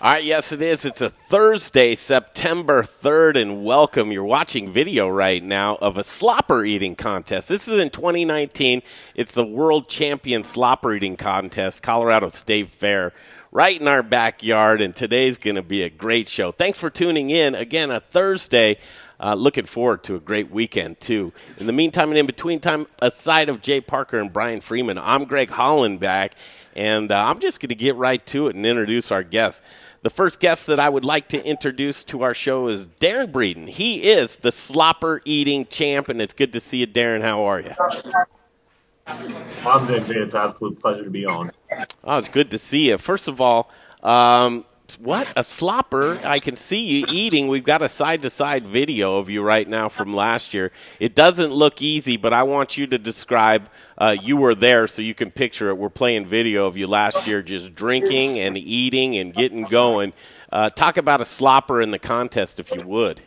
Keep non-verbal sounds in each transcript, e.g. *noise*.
All right, yes, it is. It's a Thursday, September 3rd, and welcome. You're watching video right now of a slopper eating contest. This is in 2019. It's the World Champion Slopper Eating Contest, Colorado State Fair, right in our backyard, and today's going to be a great show. Thanks for tuning in. Again, a Thursday. Uh, looking forward to a great weekend, too. In the meantime and in between time, aside of Jay Parker and Brian Freeman, I'm Greg Hollenbach, and uh, I'm just going to get right to it and introduce our guests. The first guest that I would like to introduce to our show is Darron Breeden. He is the slopper eating champ, and it's good to see you, Darron. How are you? I'm doing great. It's an absolute pleasure to be on. Oh, it's good to see you. First of all, um, what a slopper! I can see you eating. We've got a side to side video of you right now from last year. It doesn't look easy, but I want you to describe. Uh, you were there, so you can picture it. We're playing video of you last year, just drinking and eating and getting going. Uh, talk about a slopper in the contest, if you would.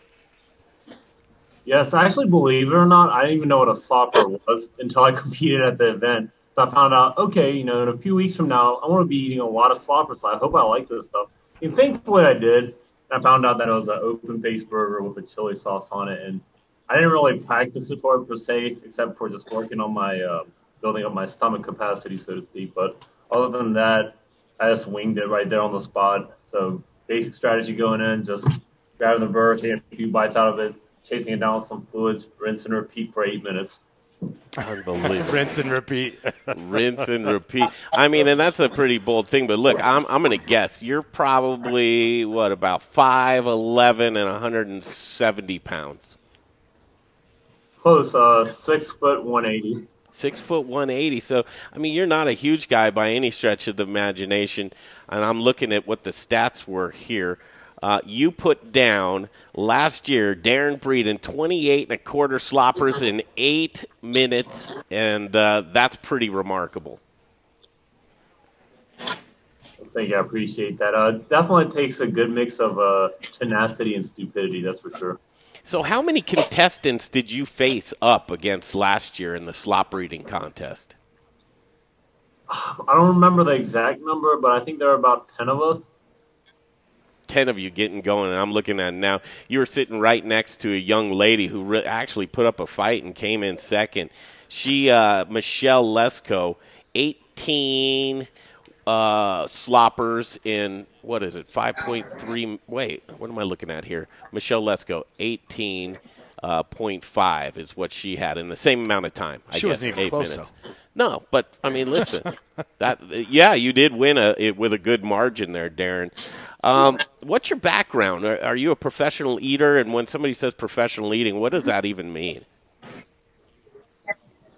Yes, I actually, believe it or not, I didn't even know what a slopper was until I *laughs* competed at the event. So I found out, okay, you know, in a few weeks from now, I want to be eating a lot of sloppers. So I hope I like this stuff. And thankfully, I did. I found out that it was an open faced burger with a chili sauce on it, and I didn't really practice it for it per se, except for just working on my uh, building up my stomach capacity, so to speak. But other than that, I just winged it right there on the spot. So basic strategy going in, just grabbing the burger, taking a few bites out of it, chasing it down with some fluids, rinse and repeat for eight minutes. Unbelievable. Rinse and repeat. Rinse and repeat. I mean, and that's a pretty bold thing. But look, I'm I'm going to guess you're probably what about five eleven and 170 pounds. Close, uh, six foot one eighty. Six foot one eighty. So I mean, you're not a huge guy by any stretch of the imagination. And I'm looking at what the stats were here. Uh, you put down last year, Darron Breeden, 28 and a quarter sloppers in eight minutes, and uh, that's pretty remarkable. Thank you. I appreciate that. Uh, definitely takes a good mix of uh, tenacity and stupidity, that's for sure. So, how many contestants did you face up against last year in the slopper eating contest? I don't remember the exact number, but I think there were about 10 of us. 10 of you getting going, and I'm looking at now. You were sitting right next to a young lady who re- actually put up a fight and came in second. She, uh, Michelle Lesko, 18 uh, sloppers in, what is it, 5.3. Wait, what am I looking at here? Michelle Lesko, 18. Uh, 0.5 is what she had in the same amount of time. I She guess wasn't even eight close, minutes. No, but I mean, listen, that yeah, you did win a it, with a good margin there, Darron. Um, what's your background? Are, are you a professional eater? And when somebody says professional eating, what does that even mean?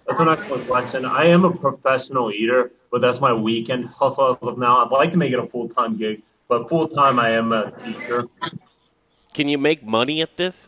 That's an excellent question. I am a professional eater, but that's my weekend hustle as of now. I'd like to make it a full time gig, but full time I am a teacher. Can you make money at this?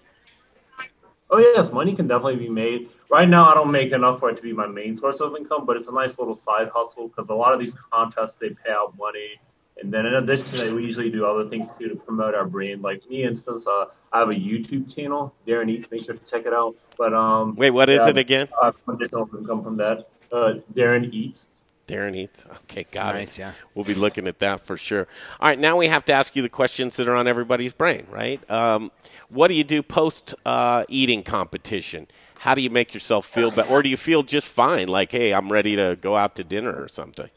Oh yes, money can definitely be made. Right now, I don't make enough for it to be my main source of income, but it's a nice little side hustle because a lot of these contests they pay out money, and then in addition to that, we usually do other things too to promote our brand. Like me, instance, uh, I have a YouTube channel, Darron Eats. Make sure to check it out. But um, Wait, what is yeah, it again? I have some additional income from that. Uh, Darron Eats. Darron eats. Okay, got Nice, it. yeah. We'll be looking at that for sure. All right, now we have to ask you the questions that are on everybody's brain, right? Um, what do you do post uh, eating competition? How do you make yourself feel better, or do you feel just fine? Like, hey, I'm ready to go out to dinner or something.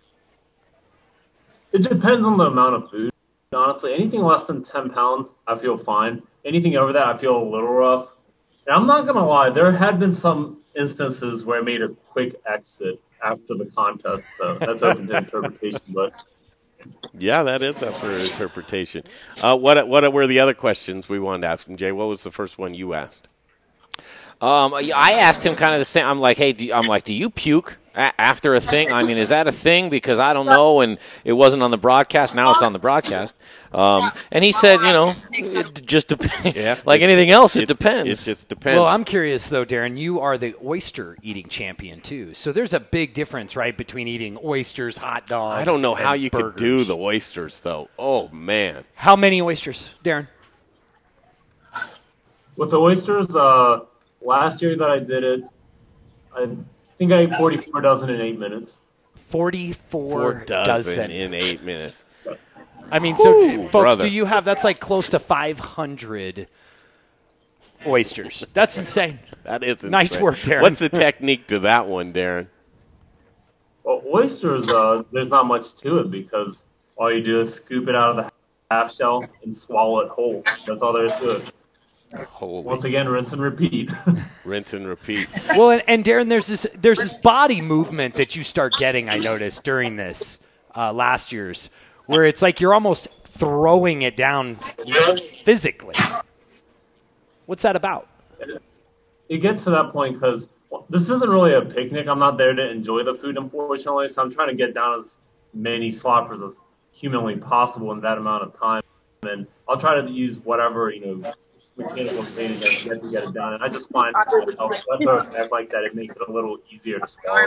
It depends on the amount of food. Honestly, anything less than 10 pounds, I feel fine. Anything over that, I feel a little rough. And I'm not going to lie, there had been some instances where I made a quick exit after the contest. So that's open to interpretation. *laughs* But Yeah, that is up for interpretation. Uh, what what were the other questions we wanted to ask him, Jay? What was the first one you asked? Um, I asked him kind of the same. I'm like, hey, do, I'm like, do you puke a- after a thing? I mean, is that a thing? Because I don't know, and it wasn't on the broadcast. Now it's on the broadcast. Um, and he said, you know, it just depends. Yeah. *laughs* like anything else, it, depends. It just depends. Well, I'm curious though, Darron. You are the oyster eating champion too, so there's a big difference, right, between eating oysters, hot dogs. I don't know how and you could do the oysters, though. Oh man, How many oysters, Darron? with the oysters, uh, last year that I did it, I think I ate 44 dozen in eight minutes. Forty-four four dozen, dozen. in eight minutes. I mean, so Whew, folks, brother. do you have that's like close to 500 oysters? That's insane. That is Nice work, Darron. What's the technique to that one, Darron? Well, oysters, uh, there's not much to it because all you do is scoop it out of the half shell and swallow it whole. That's all there is to it. Holy Once again, rinse and repeat. *laughs* rinse and repeat. Well, and, and Darron, there's this there's this body movement that you start getting. I noticed during this uh, last year's, where it's like you're almost throwing it down physically. What's that about? it gets to that point because this isn't really a picnic. I'm not there to enjoy the food, unfortunately. So I'm trying to get down as many sloppers as humanly possible in that amount of time. And I'll try to use whatever you know mechanical thing to get to get it done. And I just find myself whether I like that, it makes it a little easier to swallow.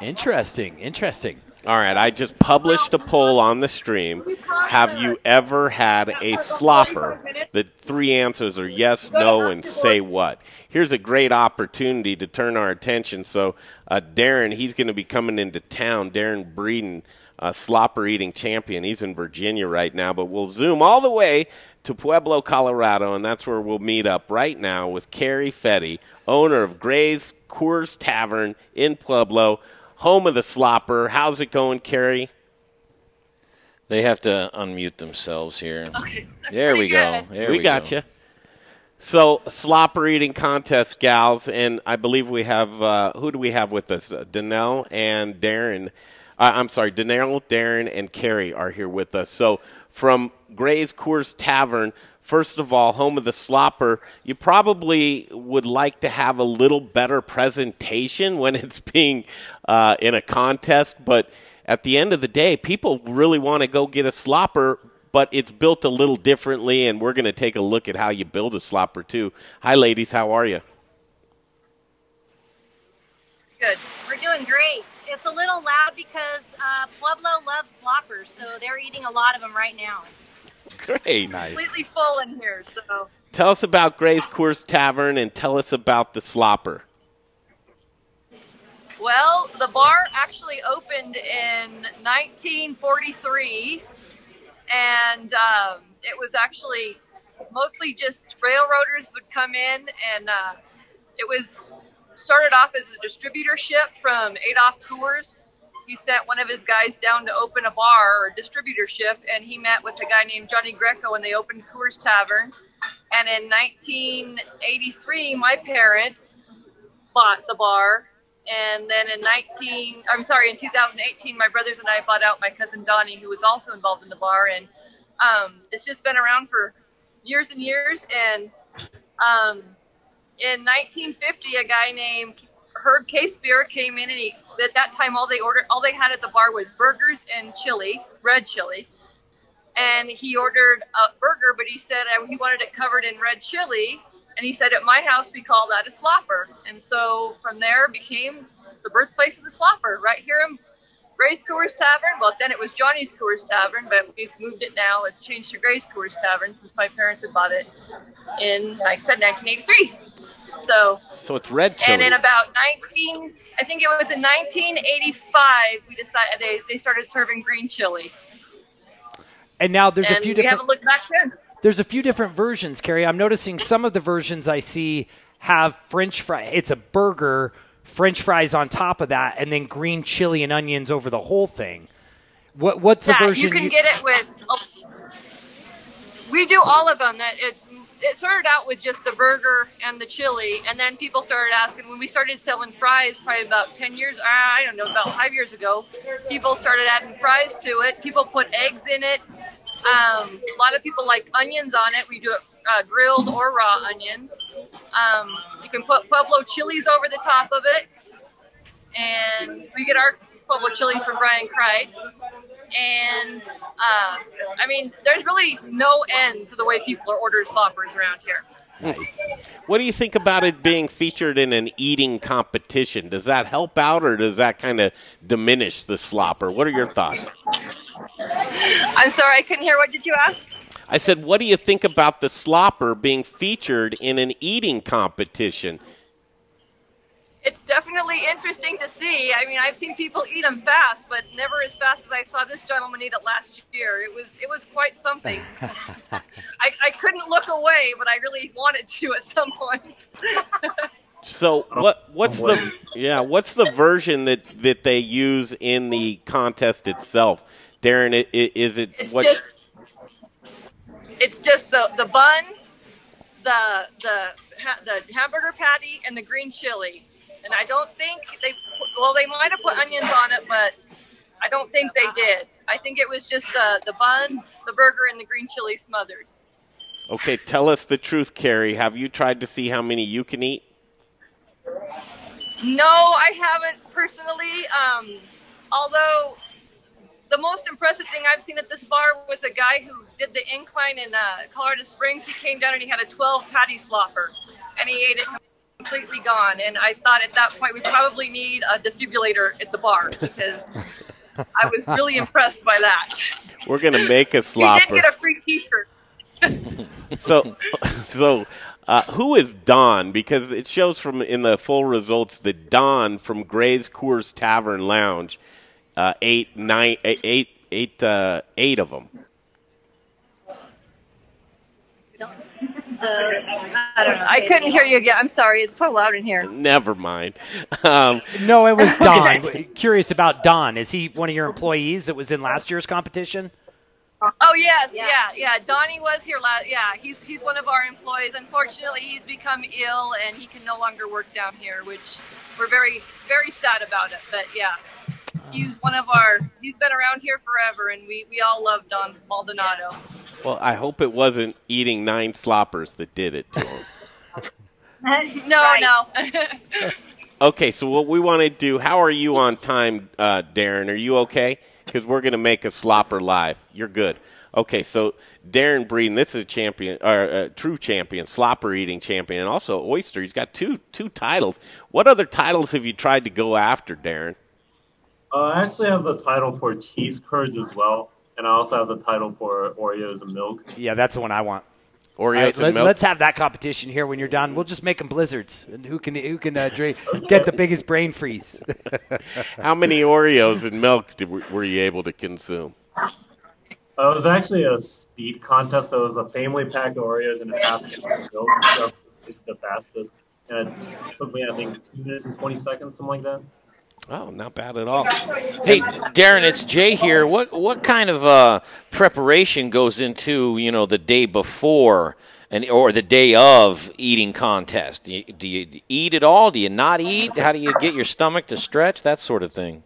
Interesting, interesting. All right, I just published a poll on the stream. Have you ever had a slopper? The three answers are yes, no, and say what. Here's a great opportunity to turn our attention. So, uh, Darron, he's going to be coming into town. Darron Breeden, uh, slopper eating champion. He's in Virginia right now, but we'll zoom all the way to Pueblo, Colorado, and that's where we'll meet up right now with Carrie Fetty, owner of Gray's Coors Tavern in Pueblo, home of the slopper. How's it going, Carrie? They have to unmute themselves here. Okay, There we go. There we, we got go. you. So, slopper eating contest, gals, and I believe we have uh, who do we have with us? Uh, Danelle and Darren. Uh, I'm sorry, Danelle, Darren, and Carrie are here with us. So, from Gray's Coors Tavern, first of all, home of the slopper, you probably would like to have a little better presentation when *laughs* it's being uh, in a contest, but at the end of the day, people really want to go get a slopper but it's built a little differently, and we're going to take a look at how you build a slopper too. Hi, ladies, how are you? Good. We're doing great. It's a little loud because uh, Pueblo loves sloppers, so they're eating a lot of them right now. Great. Nice. Completely full in here, so Tell us about Gray's Coors Tavern, and tell us about the slopper. Well, the bar actually opened in 1943, and um, it was actually mostly just railroaders would come in, and uh, it was started off as a distributorship from Adolf Coors. He sent one of his guys down to open a bar or distributorship, and he met with a guy named Johnny Greco, and they opened Coors Tavern. And in 1983, my parents bought the bar and then in 19 i'm sorry in 2018 my brothers and i bought out my cousin donnie who was also involved in the bar and um, it's just been around for years and years and um, in 1950 a guy named herb k spear came in and he at that time all they ordered all they had at the bar was burgers and chili red chili and he ordered a burger but he said he wanted it covered in red chili and he said, at my house, we call that a slopper. And so from there became the birthplace of the slopper right here in Gray's Coors Tavern. Well, then it was Johnny's Coors Tavern, but we've moved it now. It's changed to Gray's Coors Tavern since my parents had bought it in, like I said, 1983. So, So it's red chili. and in about 19, I think it was in 1985, we decided they, they started serving green chili. And now there's and a few we different haven't looked back since. there's a few different versions, Carrie. I'm noticing some of the versions I see have French fry. It's a burger, French fries on top of that, and then green chili and onions over the whole thing. What what's yeah, the version you can get it with. oh, we do all of them. That it's it started out with just the burger and the chili, and then people started asking when we started selling fries, probably about ten years. I don't know, about five years ago. People started adding fries to it. People put eggs in it. Um, a lot of people like onions on it. We do it uh, grilled or raw onions. Um, you can put Pueblo chilies over the top of it, and we get our Pueblo chilies from Brian Kreitz. And uh, I mean, there's really no end to the way people are ordering sloppers around here. nice? what do you think about it being featured in an eating competition? Does that help out, or does that kind of diminish the slopper? What are your thoughts? I'm sorry, I couldn't hear. What did you ask? I said, what do you think about the slopper being featured in an eating competition? It's definitely interesting to see. I mean, I've seen people eat them fast, but never as fast as I saw this gentleman eat it last year. It was it was quite something. *laughs* I, I couldn't look away, but I really wanted to at some point. So what what's the yeah what's the version that that they use in the contest itself, Darron? i- i- Is it It's what? just it's just the the bun, the the ha- the hamburger patty, and the green chili. And I don't think they well they might have put onions on it, but I don't think they did. I think it was just the the bun, the burger, and the green chili smothered. Okay, tell us the truth, Carrie. Have you tried to see how many you can eat? No, I haven't personally. Um, although the most impressive thing I've seen at this bar was a guy who did the incline in uh, Colorado Springs. He came down and he had a 12 patty slopper, and he ate it completely gone. And I thought at that point we probably need a defibrillator at the bar because I was really *laughs* impressed by that. We're gonna make a He did get a free T-shirt. *laughs* *laughs* so so uh, who is Don? Because it shows from in the full results that Don from Gray's Coors Tavern Lounge uh, ate nine eight eight eight uh, eight of them. So I don't know. I couldn't hear you again. I'm sorry. It's so loud in here. Never mind. Um, No, it was Don. Curious about Don. Is he one of your employees that was in last year's competition? Oh yes, yeah, yeah. Donnie was here last. Yeah, he's he's one of our employees. Unfortunately, he's become ill and he can no longer work down here, which we're very very sad about it. But yeah, he's one of our. He's been around here forever, and we we all love Don Maldonado. Well, I hope it wasn't eating nine sloppers that did it to him. *laughs* No, no. *laughs* Okay, so what we want to do? How are you on time, uh, Darron? Are you okay? Because we're going to make a slopper live. You're good. Okay, so Darron Breen, this is a champion, or a true champion, slopper eating champion, and also oyster. He's got two two titles. What other titles have you tried to go after, Darron? Uh, I actually have a title for cheese curds as well, and I also have the title for Oreos and milk. Yeah, that's the one I want. Oreos right, and let, milk. us have that competition here when you're done. We'll just make them blizzards, and who can who can uh, *laughs* drink, get the biggest brain freeze? *laughs* How many Oreos and milk did, were you able to consume? Uh, it was actually a speed contest. So it was a family pack of Oreos and a half can of milk. So it's the fastest, and it took me I think two minutes and twenty seconds, something like that. Oh, not bad at all. Hey, Darron, it's Jay here. What what kind of uh, preparation goes into you know the day before and or the day of eating contest? Do you, do you eat at all? Do you not eat? How do you get your stomach to stretch? That sort of thing.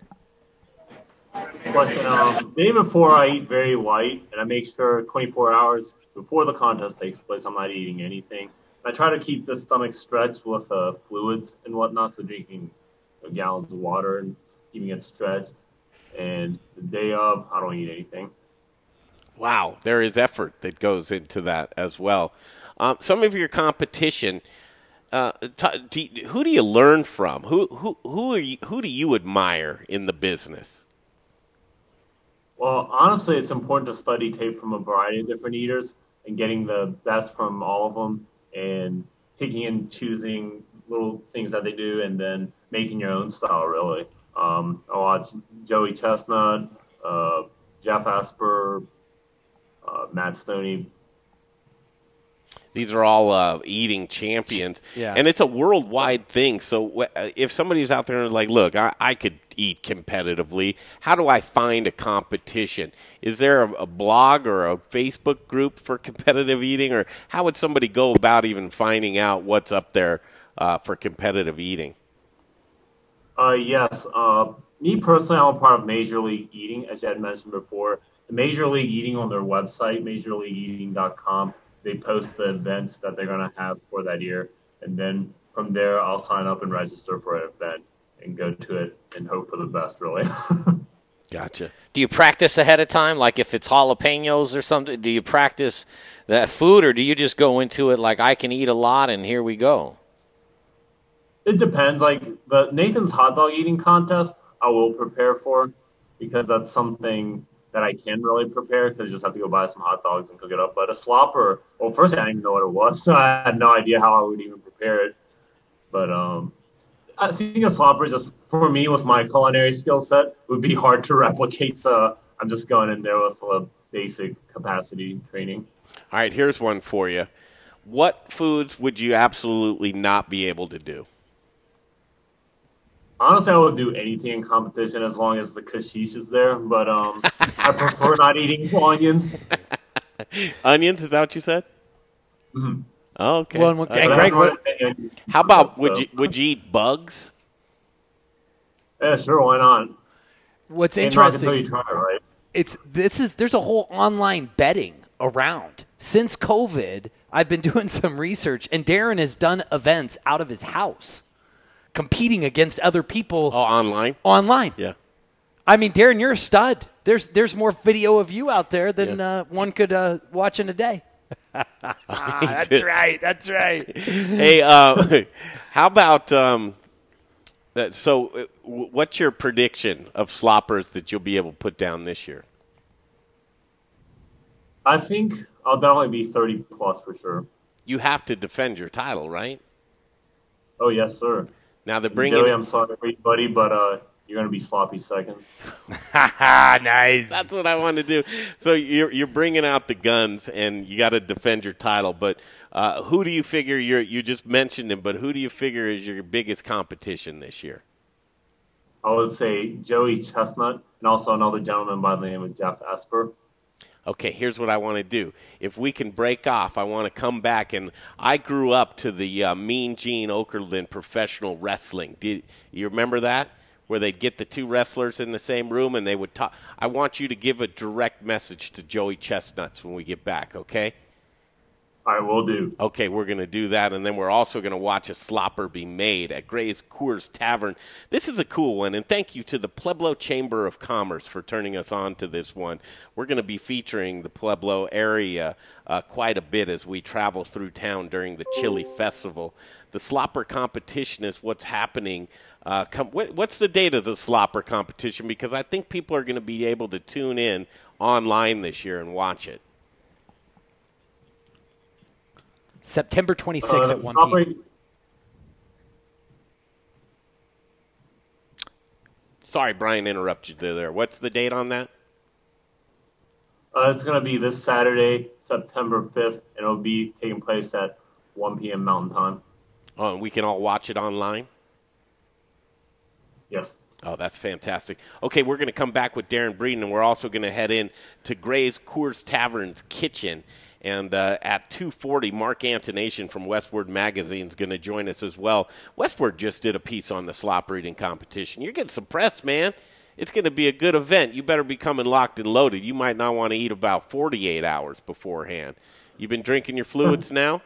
Question: um, Day before, I eat very light, and I make sure 24 hours before the contest takes place, I'm not eating anything. I try to keep the stomach stretched with uh, fluids and whatnot, so drinking gallons of water and keeping it stretched. And the day of, I don't eat anything. Wow, there is effort that goes into that as well. Um, some of your competition, uh, t- you- who do you learn from? Who who who are you, who do you admire in the business? Well, honestly, it's important to study tape from a variety of different eaters and getting the best from all of them and picking and choosing little things that they do and then making your own style, really. Um, I watch Joey Chestnut, uh, Jeff Esper, uh, Matt Stoney. These are all uh, eating champions, Yeah. and it's a worldwide thing. So wh- uh, if somebody's out there and like, look, I, I could eat competitively. How do I find a competition? Is there a, a blog or a Facebook group for competitive eating, or how would somebody go about even finding out what's up there uh, for competitive eating? Uh, yes. Uh, me personally, I'm a part of Major League Eating, as you had mentioned before. Major League Eating on their website, majorleagueeating.com, they post the events that they're going to have for that year. And then from there, I'll sign up and register for an event and go to it and hope for the best, really. *laughs* Gotcha. Do you practice ahead of time? Like if it's jalapenos or something, do you practice that food, or do you just go into it like I can eat a lot and here we go? It depends. Like the Nathan's hot dog eating contest, I will prepare for because that's something that I can really prepare because I just have to go buy some hot dogs and cook it up. But a slopper, well, first I didn't even know what it was, *laughs* so I had no idea how I would even prepare it. But um, I think a slopper just for me with my culinary skill set would be hard to *laughs* replicate. So I'm just going in there with a basic capacity training. All right, here's one for you. What foods would you absolutely not be able to do? Honestly, I would do anything in competition as long as the kashish is there. But um, I prefer not eating *laughs* onions. Onions? Is that what you said? Mhm. Oh, okay. Well, and and Greg, what- How about So- would you would you eat bugs? Yeah, sure. Why not? What's Ain't knock interesting? until you try it, right? it's this is there's a whole online betting around since covid i've been *laughs* doing some research and darron has done events out of his house competing against other people Oh, online. online Yeah. i mean darron you're a stud there's there's more video of you out there than Yeah. uh, one could uh, watch in a day *laughs* Ah, that's right that's right *laughs* hey, uh, *laughs* how about um, that, so? uh, What's your prediction of sloppers that you'll be able to put down this year? I think I'll definitely be 30 plus for sure. You have to defend your title, right? Oh yes, sir. Now they're bringing. Joey, I'm sorry, buddy, but uh, you're gonna be sloppy second. *laughs* nice That's what I want to do. So you're you're bringing out the guns, and you got to defend your title. But uh, who do you figure you're? You just mentioned him, but who do you figure is your biggest competition this year? I would say Joey Chestnut and also another gentleman by the name of Jeff Esper. Okay, here's what I want to do. If we can break off, I want to come back. And I grew up to the uh, Mean Gene Okerlund professional wrestling. Did you remember that? Where they'd get the two wrestlers in the same room and they would talk. I want you to give a direct message to Joey Chestnuts when we get back, okay? I will do. Okay, we're going to do that, and then we're also going to watch a slopper be made at Gray's Coors Tavern. This is a cool one, and thank you to the Pueblo Chamber of Commerce for turning us on to this one. We're going to be featuring the Pueblo area uh, quite a bit as we travel through town during the Chili Festival. The slopper competition is what's happening. Uh, what, what's the date of the slopper competition? Because I think people are going to be able to tune in online this year and watch it. September 26th Uh, at 1 slopper- p.m Sorry, Brian, interrupted you there. What's the date on that? Uh, it's gonna be this Saturday, September 5th, and it'll be taking place at 1 p.m. Mountain Time. Oh, and we can all watch it online? Yes. Oh, that's fantastic. Okay, we're going to come back with Darron Breeden, and we're also going to head in to Gray's Coors Tavern's kitchen. And uh, at 2:40, Mark Antonation from Westword Magazine is going to join us as well. Westword just did a piece on the slopper eating competition. You're getting some press, man. It's going to be a good event. You better be coming locked and loaded. You might not want to eat about 48 hours beforehand. You've been drinking your fluids *laughs* now?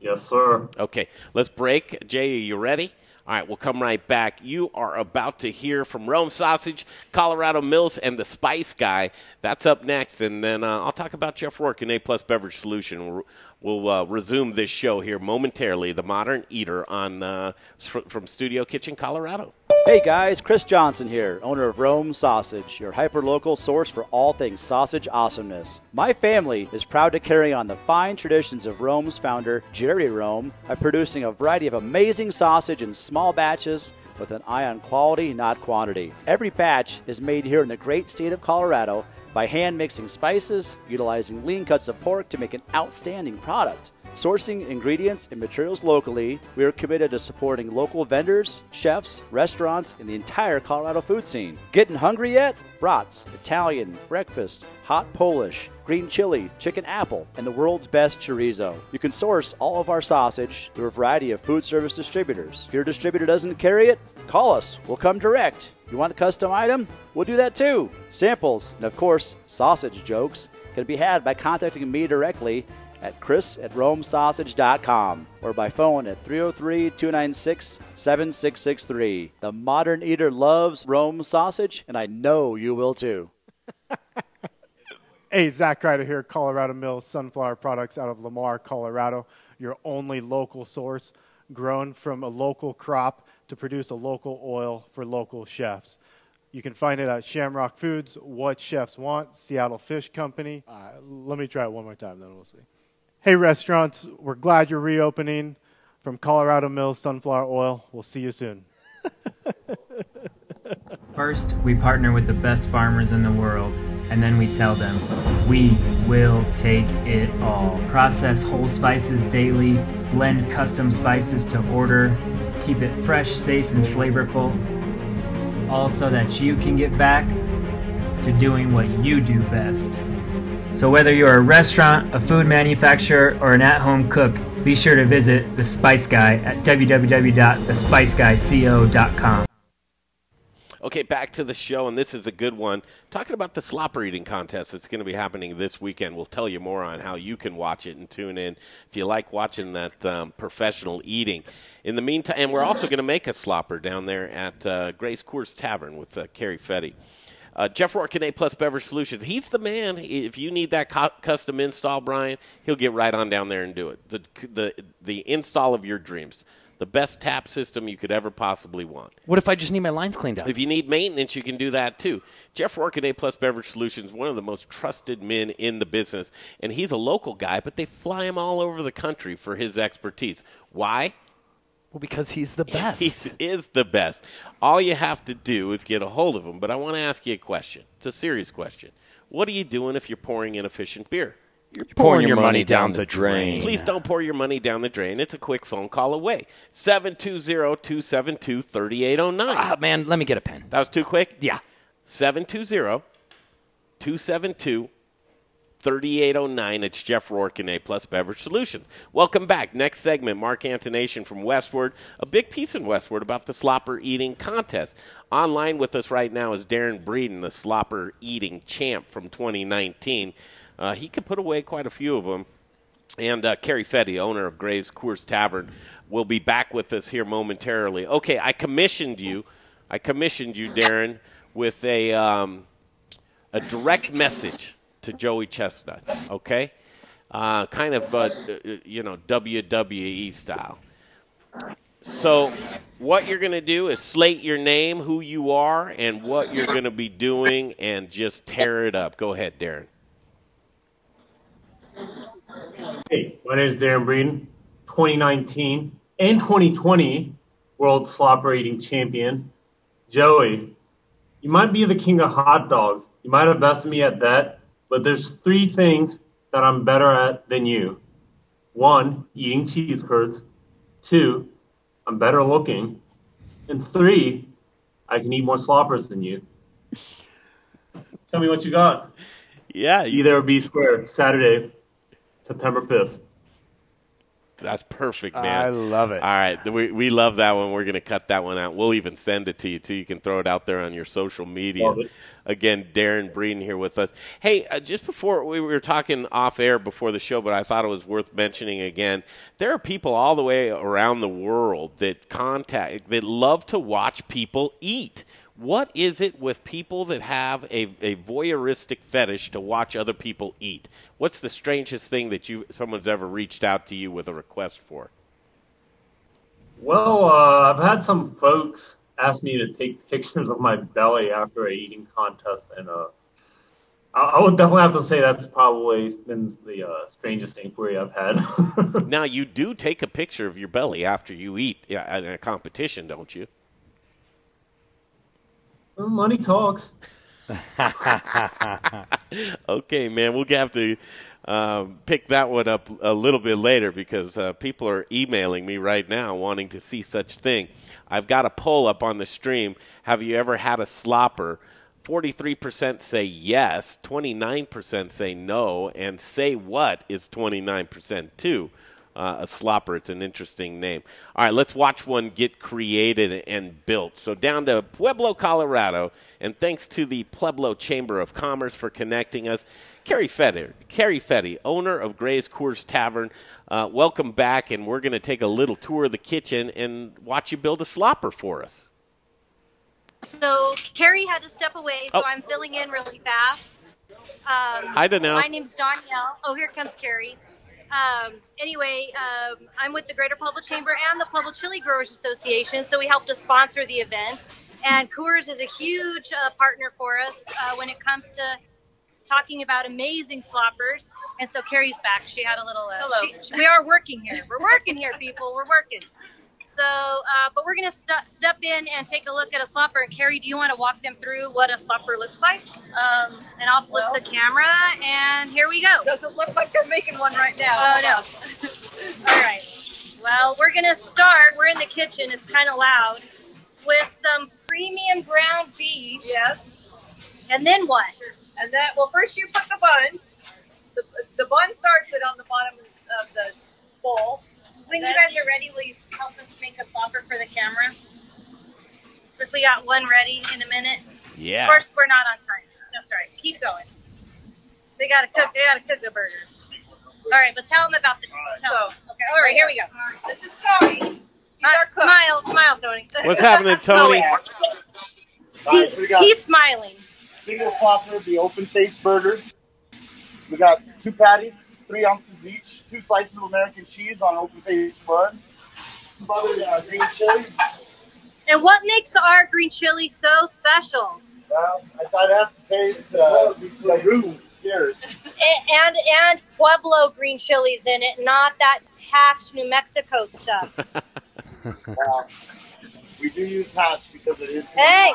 Yes, sir. Okay, let's break. Jay, are you ready? All right, we'll come right back. You are about to hear from Rome Sausage, Colorado Mills, and the Spice Guy. That's up next, and then uh, I'll talk about Jeff Rourke and A Plus Beverage Solution. We'll, uh, resume this show here momentarily. The Modern Eater on uh, fr- from Studio Kitchen, Colorado. Hey guys, Chris Johnson here, owner of Rome Sausage, your hyper-local source for all things sausage awesomeness. My family is proud to carry on the fine traditions of Rome's founder, Jerry Rome, by producing a variety of amazing sausage in small batches with an eye on quality, not quantity. Every batch is made here in the great state of Colorado by hand mixing spices, utilizing lean cuts of pork to make an outstanding product. Sourcing ingredients and materials locally, we are committed to supporting local vendors, chefs, restaurants, and the entire Colorado food scene. Getting hungry yet? Brats, Italian, breakfast, hot Polish, green chili, chicken apple, and the world's best chorizo. You can source all of our sausage through a variety of food service distributors. If your distributor doesn't carry it, call us. We'll come direct. You want a custom item? We'll do that too. Samples, and of course, sausage jokes, can be had by contacting me directly at chris at romesausage.com or by phone at 303-296-7663. The modern eater loves Rome sausage, and I know you will too. *laughs* Hey, Zach Ryder here, Colorado Mills Sunflower Products out of Lamar, Colorado. Your only local source, grown from a local crop to produce a local oil for local chefs. You can find it at Shamrock Foods, What Chefs Want, Seattle Fish Company. Uh, let me try it one more time, then we'll see. Hey, restaurants, we're glad you're reopening. from Colorado Mills Sunflower Oil. We'll see you soon. *laughs* First, we partner with the best farmers in the world, and then we tell them, we will take it all. Process whole spices daily, blend custom spices to order, keep it fresh, safe, and flavorful, all so that you can get back to doing what you do best. So, whether you're a restaurant, a food manufacturer, or an at home cook, be sure to visit The Spice Guy at www.thespiceguyco.com. Okay, back to the show, and this is a good one. Talking about the slopper eating contest that's going to be happening this weekend. We'll tell you more on how you can watch it and tune in if you like watching that um, professional eating. In the meantime, and we're also going to make a slopper down there at uh, Gray's Coors Tavern with uh, Carrie Fetty. Uh, Jeff A Plus Beverage Solutions. He's the man. If you need that co- custom install, Brian, he'll get right on down there and do it. The, the, the install of your dreams. The best tap system you could ever possibly want. What if I just need my lines cleaned up? If you need maintenance, you can do that too. Jeff A Plus Beverage Solutions, one of the most trusted men in the business, and he's a local guy, but they fly him all over the country for his expertise. Why? Well, because he's the *laughs* best. He is the best. All you have to do is get a hold of him. But I want to ask you a question. It's a serious question. What are you doing if you're pouring inefficient beer? You're pouring, your money down the drain. Please don't pour your money down the drain. It's a quick phone call away. 720-272-3809. Ah, man, let me get a pen. That was too quick? Yeah. 720-272 3809. It's Jeff Rourke and A Plus Beverage Solutions. Welcome back. Next segment, Mark Antonation from Westword. A big piece in Westword about the slopper eating contest. Online with us right now is Darron Breeden, the slopper eating champ from 2019. Uh, he can put away quite a few of them. And uh, Kerry Fetty, owner of Gray's Coors Tavern, will be back with us here momentarily. Okay, I commissioned you. I commissioned you, Darron, with a um, a direct message to Joey Chestnut. Okay, uh, kind of uh, you know WWE style. So, what you're going to do is slate your name, who you are, and what you're going to be doing, and just tear it up. Go ahead, Darron. Hey, my name is Darron Breeden, 2019 and 2020 World Slopper Eating Champion. Joey, you might be the king of hot dogs. You might have bested me at that, but there's three things that I'm better at than you. One, eating cheese curds. Two, I'm better looking. And three, I can eat more sloppers than you. Tell me what you got. Yeah, there or be square, Saturday, September 5th. That's perfect, man. I love it. All right, we, we love that one. We're going to cut that one out. We'll even send it to you too. You can throw it out there on your social media. Love it. Again, Darron Breeden here with us. Hey, uh, just before we were talking off air before the show, but I thought it was worth mentioning again. There are people all the way around the world that contact that love to watch people eat. What is it with people that have a, a voyeuristic fetish to watch other people eat? What's the strangest thing that you someone's ever reached out to you with a request for? Well, uh, I've had some folks ask me to take pictures of my belly after a eating contest, and uh, I, I would definitely have to say that's probably been the uh, strangest inquiry I've had. *laughs* Now you do take a picture of your belly after you eat in a competition, don't you? Money talks. *laughs* Okay, man, we'll have to um, pick that one up a little bit later because uh, people are emailing me right now wanting to see such thing. I've got a poll up on the stream. Have you ever had a slopper? 43% say yes, 29% say no, and say what is 29% too. Uh, a slopper, it's an interesting name. All right, let's watch one get created and built. So down to Pueblo, Colorado, and thanks to the Pueblo Chamber of Commerce for connecting us. Kerry Fetty, Kerry Fetty, owner of Gray's Coors Tavern. Uh, welcome back, and we're going to take a little tour of the kitchen and watch you build a slopper for us. So Carrie had to step away, so Oh. I'm filling in really fast. Um, Hi, Donnell. My name's Danielle. Oh, here comes Carrie. Um, anyway, um, I'm with the Greater Pueblo Chamber and the Pueblo Chili Growers Association, so we helped to sponsor the event. And Coors is a huge uh, partner for us uh, when it comes to talking about amazing sloppers. And so Carrie's back. She had a little. Uh, Hello. she- we are working here. We're working here, people. We're working. So, uh, but we're gonna st- step in and take a look at a slopper. And Carrie, do you want to walk them through what a slopper looks like? Um, and I'll flip Well- the camera, and here we go. Doesn't look like they're making one right now. Oh no. *laughs* All right. Well, we're gonna start. We're in the kitchen. It's kind of loud. With some premium ground beef. Yes. And then what? And that, well, first you put the bun. The, the bun starts it on the bottom of the bowl. When you guys are ready, will you help us make a slopper for the camera? If we got one ready in a minute. Yeah. Of course, we're not on time. That's all right. Keep going. They gotta cook. They gotta cook the burger. All right, but tell them about the. Tell So, them. Okay. All right. Here we go. This is Tony. Uh, smile, smile, Tony. What's happening, *laughs* Tony? He's, he's smiling. single flopper, the open face burger. We got two patties, three ounces each, two slices of American cheese on open face bun, smothered uh, green chili. And what makes our green chili so special? Well, I thought I'd have to say it's uh, the roux here. And and Pueblo green chilies in it, not that hatch New Mexico stuff. *laughs* Uh, we do use hash because it is. Hey!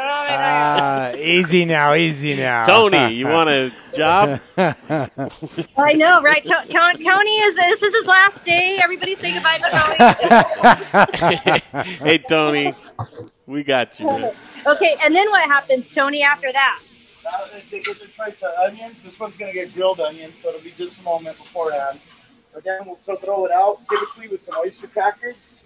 Ah, easy now, easy now. Tony, you want a job? *laughs* I know, right? To- To- Tony is this is his last day. Everybody say goodbye to Tony. hey, Tony, we got you. man. okay, and then what happens, Tony? After that, Uh, they get their choice of onions. This one's going to get grilled onions, so it'll be just a moment beforehand. But then we'll still throw it out, typically with some oyster crackers,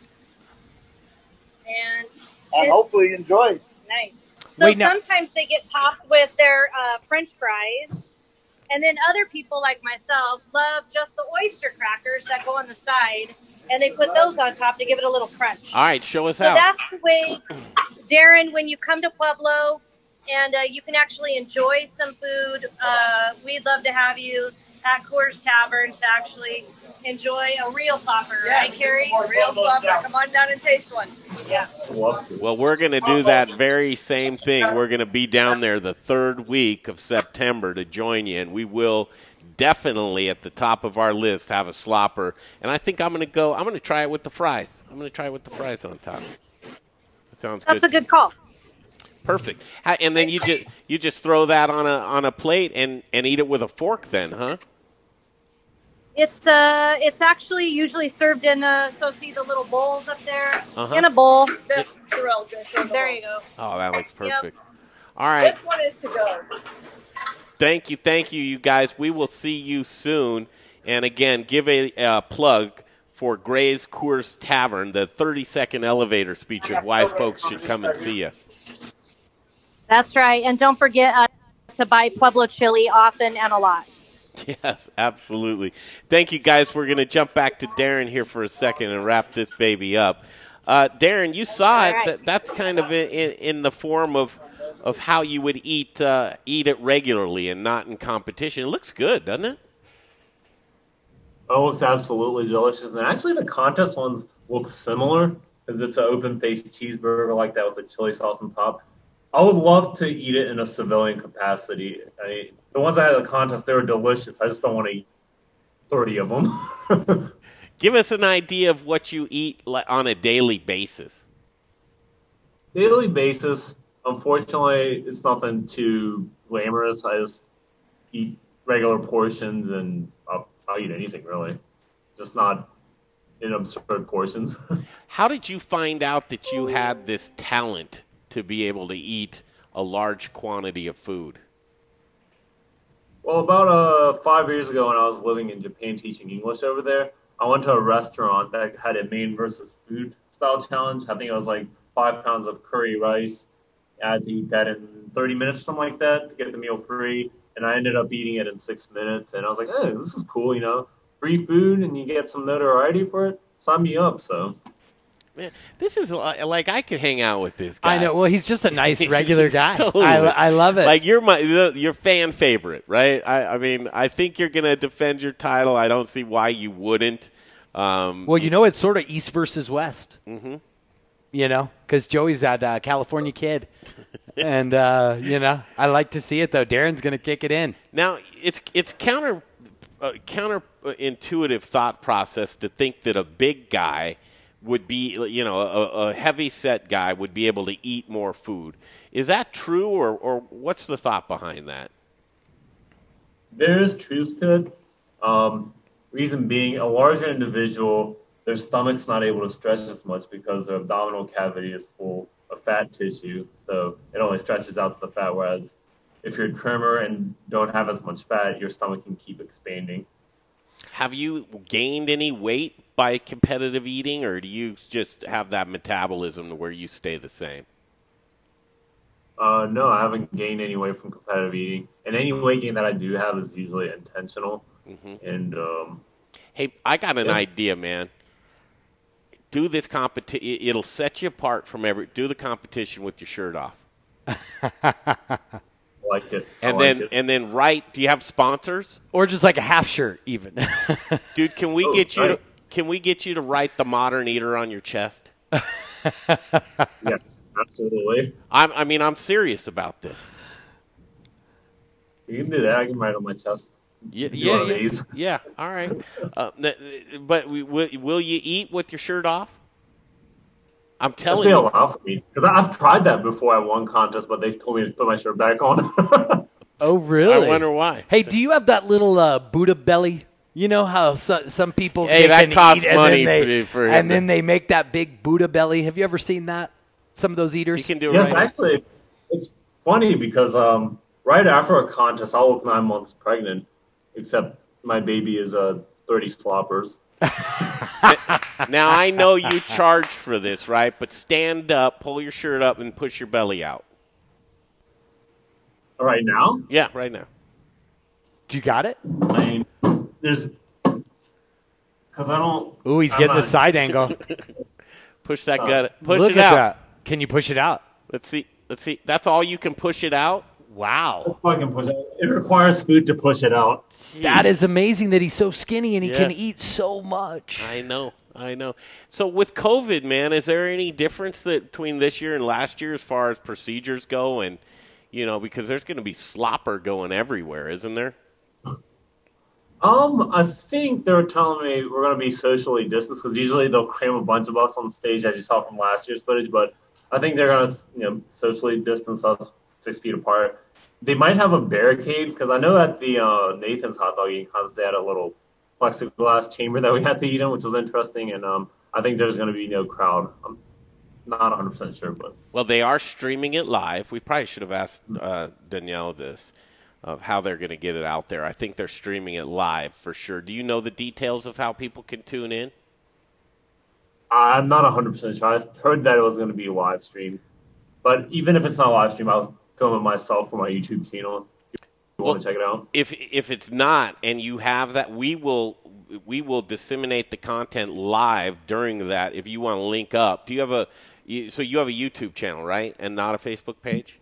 and and hopefully enjoy. nice. So Wait, now- sometimes they get topped with their uh, French fries, and then other people like myself love just the oyster crackers that go on the side, and they put those on top to give it a little crunch. All right, show us So out. that's the way, Darron, when you come to Pueblo and uh, you can actually enjoy some food, uh, we'd love to have you at Coors Tavern to actually enjoy a real slopper, right, Carrie? A real slopper. Come on down and taste one. Yeah. Well, we're going to do that very same thing. We're going to be down there the third week of September to join you, and we will definitely at the top of our list have a slopper. And I think I'm going to go. I'm going to try it with the fries. I'm going to try it with the fries on top. That sounds good. That's good. a good call. Perfect. And then you just you just throw that on a on a plate and and eat it with a fork. Then, huh? It's uh, it's actually usually served in uh, So see the little bowls up there Uh-huh. in a bowl. That's real good. There you go. Oh, that looks Yep. perfect. All right. This one is to go. Thank you, thank you, you guys. We will see you soon. And again, give a uh, plug for Gray's Coors Tavern, the 30 second elevator speech of why folks should come and see you. That's right, and don't forget uh, to buy Pueblo chili often and a lot. *laughs* Yes, absolutely. Thank you, guys. We're going to jump back to Darron here for a second and wrap this baby up. Uh, Darron, you saw it. That, that's kind of in, in, in the form of of how you would eat uh, eat it regularly and not in competition. It looks good, doesn't it? Oh, it looks absolutely delicious. And actually, the contest ones look similar because it's an open faced cheeseburger like that with the chili sauce on top. I would love to eat it in a civilian capacity. I mean, the ones I had at the contest, they were delicious. I just don't want to eat 30 of them. *laughs* Give us an idea of what you eat on a daily basis. Daily basis, unfortunately, it's nothing too glamorous. I just eat regular portions and I'll, I'll eat anything really. Just not in absurd portions. *laughs* How did you find out that you had this talent to be able to eat a large quantity of food? Well, about uh, five years ago, when I was living in Japan teaching English over there, I went to a restaurant that had a Man versus Food style challenge. I think it was like five pounds of curry rice. I had to eat that in 30 minutes or something like that to get the meal free. And I ended up eating it in six minutes. And I was like, hey, this is cool, you know, free food and you get some notoriety for it. Sign me up. So this is like I could hang out with this guy. I know. Well, he's just a *laughs* nice regular guy. *laughs* Totally. I, I love it. Like you're my your fan favorite, right? I, I mean, I think you're going to defend your title. I don't see why you wouldn't. Um, well, you know, it's sort of East versus West. Mm-hmm. you know, because Joey's that uh, California kid, *laughs* and uh, you know, I like to see it though. Darron's going to kick it in. Now it's it's counter uh, counterintuitive thought process to think that a big guy would be you know a, a heavy set guy would be able to eat more food. Is that true, or or what's the thought behind that? There is truth to it. Um, reason being, a larger individual, their stomach's not able to stretch as much because their abdominal cavity is full of fat tissue, so it only stretches out to the fat. Whereas if you're trimmer and don't have as much fat, your stomach can keep expanding. Have you gained any weight by competitive eating, or do you just have that metabolism to where you stay the same? Uh, no, I haven't gained any weight from competitive eating, and any weight gain that I do have is usually intentional. Mm-hmm. And um, Hey, I got an Yeah. idea, man. Do this competition. It'll set you apart from every. Do the competition with your shirt off, I *laughs* like it. I and like then it. and then write. Do you have sponsors, or just like a half shirt, even? *laughs* dude? Can we Oh, get you? To, can we get you to write the modern eater on your chest? *laughs* yes, absolutely. I'm, I mean, I'm serious about this. You can do that. I can write on my chest. Yeah, yeah, yeah, yeah. All right, uh, but we, will, will you eat with your shirt off? I'm If telling they you. allow for me, because I've tried that before at one contest, but they told me to put my shirt back on. *laughs* oh, really? I wonder why. Hey, do you have that little uh, Buddha belly? You know how so, some people Hey, that costs eat and then they, for- for and then they make that big Buddha belly. Have you ever seen that? Some of those You eaters. can do it yes, right. now. actually, it's funny because um, right after a contest, I'll look nine months pregnant, except my baby is uh, 30 sloppers. Now I know you charge for this, right? But stand up, pull your shirt up, and push your belly out. Right now, Yeah, right now. Do you got it? I mean, there's because I don't. Ooh, he's I'm getting the side angle. *laughs* Push that uh, gut. Push Look it at out. that. Can you push it out? Let's see. Let's see. That's all you can push it out. Wow. I can push it. It requires food to push it out. That is amazing that he's so skinny and he Yeah. can eat so much. I know. I know. So with COVID, man, is there any difference that between this year and last year as far as procedures go, and you know, because there's going to be slopper going everywhere, isn't there? Um, I think they were telling me we're going to be socially distanced because usually they'll cram a bunch of us on stage, as you saw from last year's footage. But I think they're going to, you know, socially distance us six feet apart. They might have a barricade because I know at the uh, Nathan's hot dog eating contest they had a little plexiglass chamber that we had to eat in, which was interesting. And um, I think there's going to be no crowd. I'm not 100 percent sure, but Well, they are streaming it live. We probably should have asked uh, Danielle this of how they're going to get it out there. I think they're streaming it live for sure. Do you know the details of how people can tune in? I'm not 100 percent sure. I heard that it was going to be a live stream, but even if it's not a live stream, I'll film it myself for my YouTube channel. If you Well- want to check it out? If if it's not, and you have that, we will we will disseminate the content live during that. If you want to link up, do you have a you, so you have a YouTube channel, right, and not a Facebook page?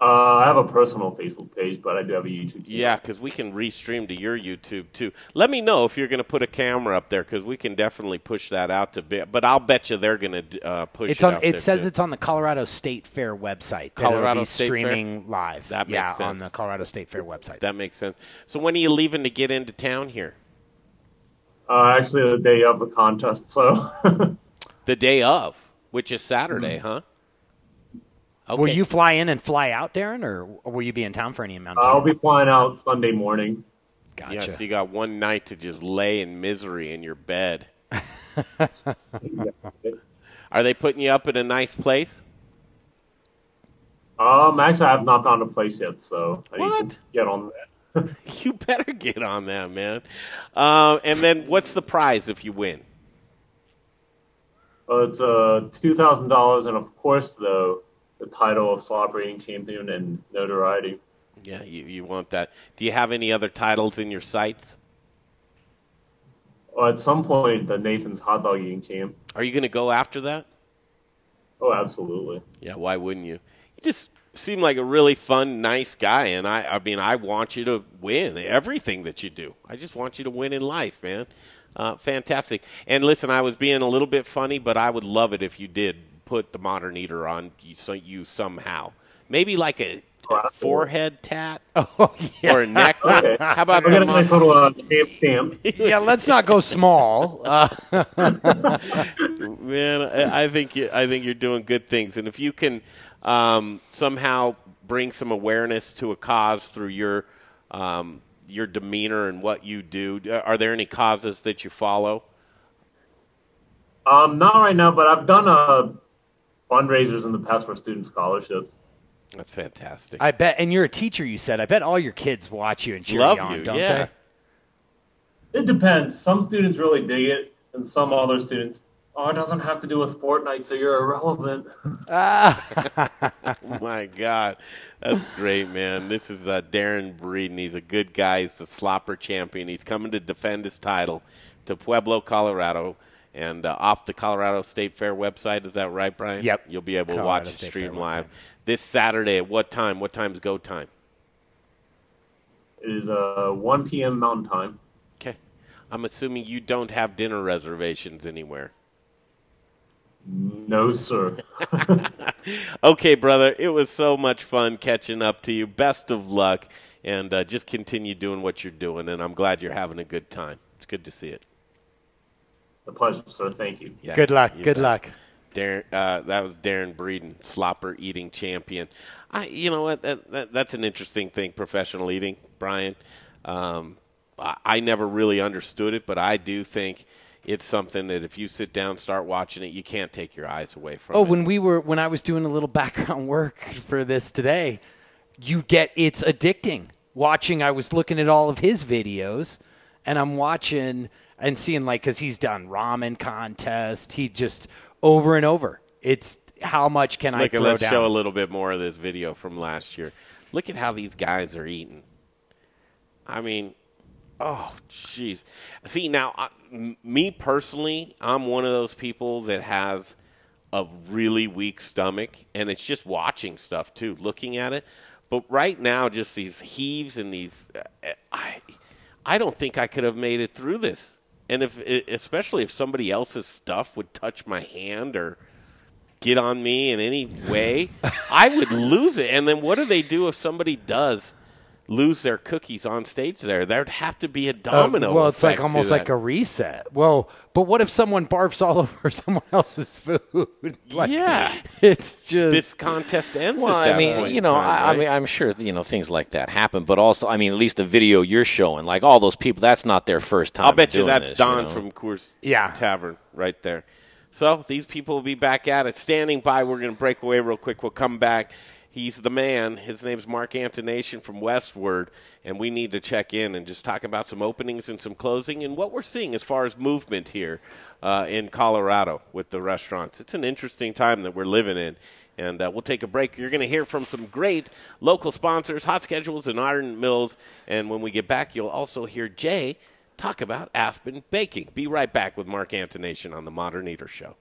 Uh, I have a personal Facebook page, but I do have a YouTube channel. Yeah, because we can restream to your YouTube too. Let me know if you're going to put a camera up there, because we can definitely push that out to bit. But I'll bet you they're going to uh, push It's it on. out It there, says too. it's on the Colorado State Fair website. that it'll Colorado be State Fair? streaming live. That makes yeah, sense. on the Colorado State Fair website. That makes sense. So when are you leaving to get into town here? Uh, actually, the day of the contest, so *laughs* The day of, which is Saturday, huh? Okay. Will you fly in and fly out, Darron, or will you be in town for any amount of time? I'll be flying out Sunday morning. Gotcha. Yeah, so you got one night to just lay in misery in your bed. *laughs* Are they putting you up in a nice place? Um, actually, I have not found a place yet, so I need What? to get on that. *laughs* You better get on that, man. Um, and then what's the prize if you win? Uh, it's uh, two thousand dollars, and of course, though, the title of slopper eating champion and notoriety. Yeah, you, you want that. Do you have any other titles in your sights? Well, at some point, the Nathan's hot dog eating champ. Are you going to go after that? Oh, absolutely. Yeah, why wouldn't you? You just seem like a really fun, nice guy, and I, I mean, I want you to win everything that you do. I just want you to win in life, man. Uh, fantastic. And listen, I was being a little bit funny, but I would love it if you did put the modern eater on you, so you somehow. Maybe like a, a forehead tat *laughs* Oh yeah. or a neck *laughs* one. How about I the got a nice little uh, stamp stamp. yeah, let's not go small. *laughs* Uh, Man, I I think you, I think you're doing good things, and if you can um, somehow bring some awareness to a cause through your um, your demeanor and what you do, are there any causes that you follow? Um, not right now, but I've done uh, fundraisers in the past for student scholarships. That's fantastic. I bet, and you're a teacher. You said. I bet all your kids watch you and cheer Love you on, you, don't yeah. they? It depends. Some students really dig it, and some other students, oh, it doesn't have to do with Fortnite, so you're irrelevant. Oh *laughs* *laughs* my God, that's great, man. This is uh, Darron Breeden. He's a good guy. He's the slopper champion. He's coming to defend his title to Pueblo, Colorado, and uh, off the Colorado State Fair website. Is that right, Brian? Yep. You'll be able to Colorado watch it State stream Fair live website. this Saturday. At what time? What time's go time? It is uh, 1 p.m. Mountain Time. Okay. I'm assuming you don't have dinner reservations anywhere. No, sir. *laughs* Okay, brother. It was so much fun catching up to you. Best of luck, and uh, just continue doing what you're doing. And I'm glad you're having a good time. It's good to see it. A pleasure, sir. Thank you. Yeah, Good luck. Good bet. luck. Darron, uh, that was Darron Breeden, slopper eating champion. I, you know what? That, that, that's an interesting thing, professional eating, Brian. Um, I, I never really understood it, but I do think it's something that if you sit down, start watching it, you can't take your eyes away from Oh, it. when we were when I was doing a little *laughs* background work for this today, you get it's addicting. Watching, I was looking at all of his videos, and I'm watching and seeing like because he's done ramen contest. He just over and over. It's how much can I Look, throw let's down? show a little bit more of this video from last year. Look at how these guys are eating. I mean, oh, jeez. See, now, I- m- me personally, I'm one of those people that has a really weak stomach, and it's just watching stuff too, looking at it. But right now, just these heaves and these, uh, I, I don't think I could have made it through this. And if, especially if somebody else's stuff would touch my hand or get on me in any way, *laughs* I would lose it. And then what do they do if somebody does lose their cookies on stage there? There'd have to be a Uh, domino. well, it's like effect to almost like a reset. Well, but what if someone barfs all *laughs* over someone else's food? *laughs* Like, Yeah. it's just this contest ends. Well, at that I mean, point you know, time, I, I right? mean, I'm sure you know things like that happen, but also, I mean, at least the video you're showing, like all those people, that's not their first time. I'll bet you that's this, Don know? from Coors Yeah. Tavern right there. So these people will be back at it. Standing by, we're going to break away real quick. We'll come back. He's the man. His name's Mark Antonation from Westword, and we need to check in and just talk about some openings and some closing and what we're seeing as far as movement here uh, in Colorado with the restaurants. It's an interesting time that we're living in. And uh, we'll take a break. You're going to hear from some great local sponsors, Hot Schedules and Ardent Mills. And when we get back, you'll also hear Jay talk about Aspen Baking. Be right back with Mark Antonation on the Modern Eater Show.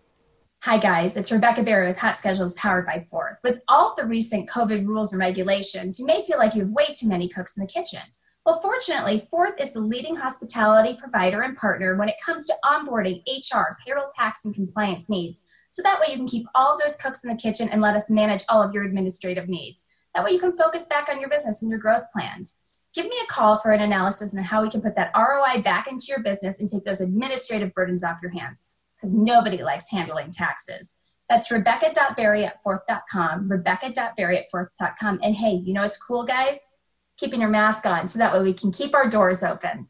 Hi, guys. It's Rebecca Berry with Hot Schedules powered by Fourth. With all of the recent COVID rules and regulations, you may feel like you have way too many cooks in the kitchen. Well, fortunately, Fourth is the leading hospitality provider and partner when it comes to onboarding HR, payroll, tax, and compliance needs. So that way you can keep all of those cooks in the kitchen and let us manage all of your administrative needs. That way you can focus back on your business and your growth plans. Give me a call for an analysis on how we can put that ROI back into your business and take those administrative burdens off your hands because nobody likes handling taxes. That's rebecca.berry at fourth.com, rebecca.berry at fourth.com. And hey, you know what's cool, guys? Keeping your mask on so that way we can keep our doors open.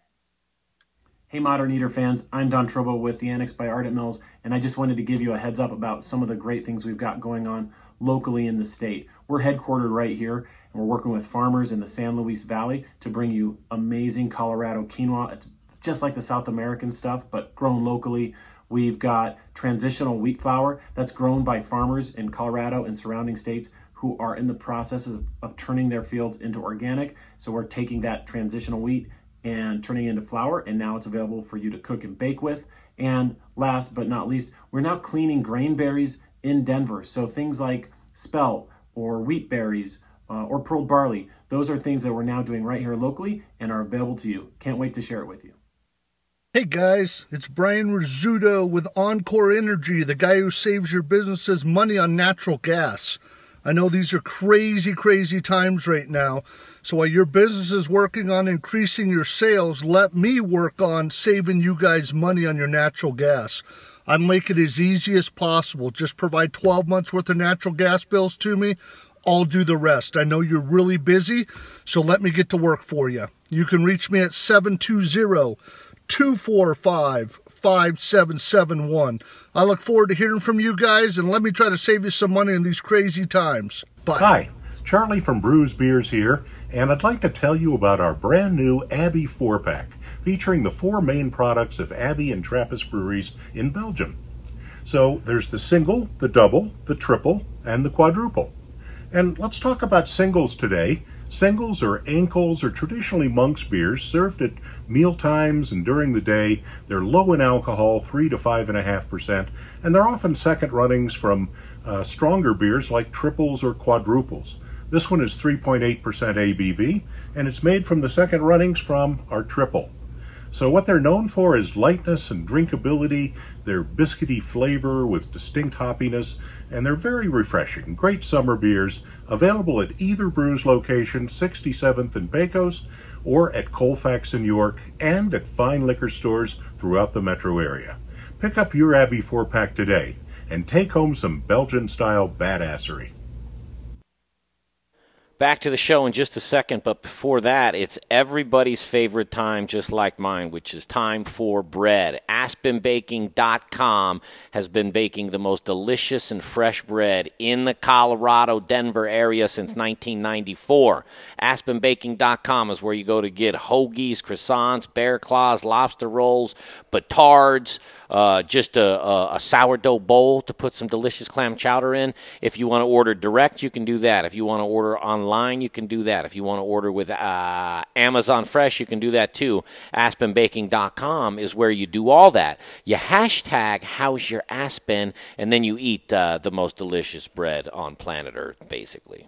Hey, Modern Eater fans, I'm Don Trobo with the Annex by Ardent Mills, and I just wanted to give you a heads up about some of the great things we've got going on locally in the state. We're headquartered right here, and we're working with farmers in the San Luis Valley to bring you amazing Colorado quinoa. It's just like the South American stuff, but grown locally. We've got transitional wheat flour that's grown by farmers in Colorado and surrounding states who are in the process of, of turning their fields into organic. So we're taking that transitional wheat and turning it into flour, and now it's available for you to cook and bake with. And last but not least, we're now cleaning grain berries in Denver. So things like spelt or wheat berries uh, or pearl barley, those are things that we're now doing right here locally and are available to you. Can't wait to share it with you. Hey guys, it's Brian Rizzuto with Encore Energy, the guy who saves your businesses money on natural gas. I know these are crazy, crazy times right now. So while your business is working on increasing your sales, let me work on saving you guys money on your natural gas. I make it as easy as possible. Just provide 12 months worth of natural gas bills to me. I'll do the rest. I know you're really busy, so let me get to work for you. You can reach me at 720 245 5771. I look forward to hearing from you guys and let me try to save you some money in these crazy times. Bye. Hi, Charlie from Bruz Beers here, and I'd like to tell you about our brand new Abbey 4 pack featuring the four main products of Abbey and Trappist breweries in Belgium. So there's the single, the double, the triple, and the quadruple. And let's talk about singles today. Singles or enkels are traditionally monk's beers served at meal times and during the day. They're low in alcohol, 3 to 5.5%, and they're often second runnings from uh, stronger beers like triples or quadruples. This one is 3.8% ABV, and it's made from the second runnings from our triple. So, what they're known for is lightness and drinkability, their biscuity flavor with distinct hoppiness, and they're very refreshing. Great summer beers, available at either Bruz location, 67th and Pecos, or at Colfax in York, and at fine liquor stores throughout the metro area. Pick up your Abbey 4 pack today and take home some Belgian style badassery. Back to the show in just a second, but before that, it's everybody's favorite time, just like mine, which is time for bread. AspenBaking.com has been baking the most delicious and fresh bread in the Colorado Denver area since 1994. AspenBaking.com is where you go to get hoagies, croissants, bear claws, lobster rolls, batards, uh, just a, a, a sourdough bowl to put some delicious clam chowder in. If you want to order direct, you can do that. If you want to order online, you can do that. If you want to order with uh, Amazon Fresh, you can do that too. AspenBaking.com is where you do all that. You hashtag how's your Aspen, and then you eat uh, the most delicious bread on planet Earth, basically.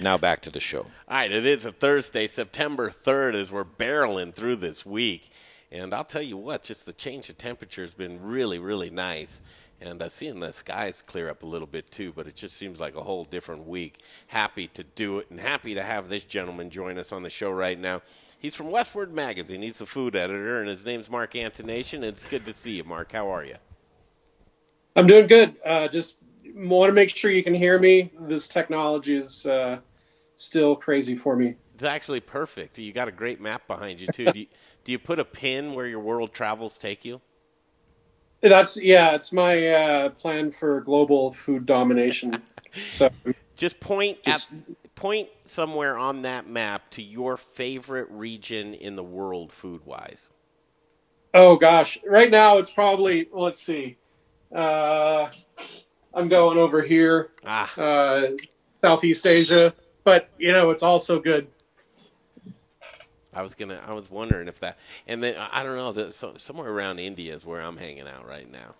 Now back to the show. All right, it is a Thursday, September 3rd, as we're barreling through this week. And I'll tell you what, just the change of temperature has been really, really nice. And uh, seeing the skies clear up a little bit too, but it just seems like a whole different week. Happy to do it and happy to have this gentleman join us on the show right now. He's from Westword Magazine. He's the food editor, and his name's Mark Antonation. It's good to see you, Mark. How are you? I'm doing good. Uh, just want to make sure you can hear me. This technology is uh, still crazy for me. It's actually perfect. You got a great map behind you too. *laughs* do, you, do you put a pin where your world travels take you? That's yeah. It's my uh, plan for global food domination. *laughs* so just point just, at, point somewhere on that map to your favorite region in the world food wise. Oh gosh, right now it's probably let's see. Uh, I'm going over here, ah. uh, Southeast Asia, but you know it's also good I was gonna. I was wondering if that, and then I don't know. The, so, somewhere around India is where I'm hanging out right now.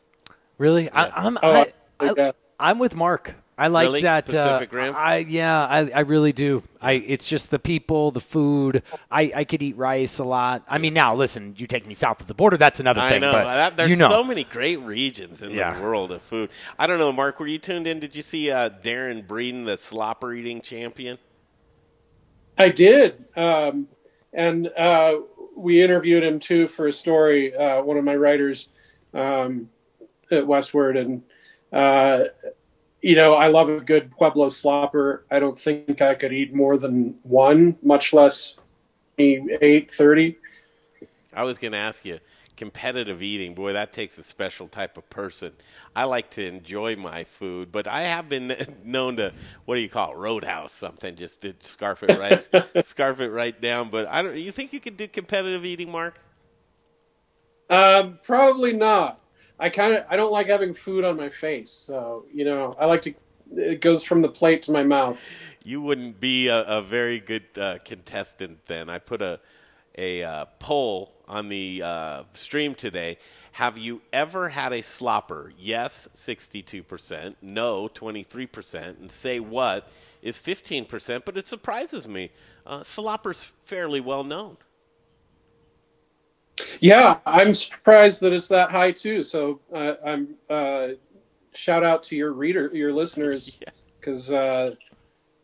Really, yeah. I, I'm. Oh, I, I, am with Mark. I like really? that. Pacific uh, Rim. I yeah. I, I really do. I. It's just the people, the food. I, I could eat rice a lot. I mean, now listen. You take me south of the border. That's another thing. I know. But that, there's you know. so many great regions in Yeah. the world of food. I don't know, Mark. Were you tuned in? Did you see uh, Darron Breeden, the slopper eating champion? I did, um, and uh, we interviewed him too for a story. Uh, one of my writers um, at Westword, and uh, you know, I love a good Pueblo slopper. I don't think I could eat more than one, much less eight thirty. I was going to ask you competitive eating. Boy, that takes a special type of person. I like to enjoy my food, but I have been *laughs* known to what do you call it, roadhouse something, just to scarf it right, *laughs* scarf it right down. But I don't. You think you could do competitive eating, Mark? Um, probably not. I kind of I don't like having food on my face, so you know I like to. It goes from the plate to my mouth. You wouldn't be a, a very good uh, contestant then. I put a a uh, poll on the uh, stream today. Have you ever had a slopper? Yes, 62%. No, 23%. And say what is 15%, but it surprises me. Uh, slopper's fairly well known. Yeah, I'm surprised that it's that high too. So uh, I'm uh, shout out to your reader, your listeners, *laughs* because uh,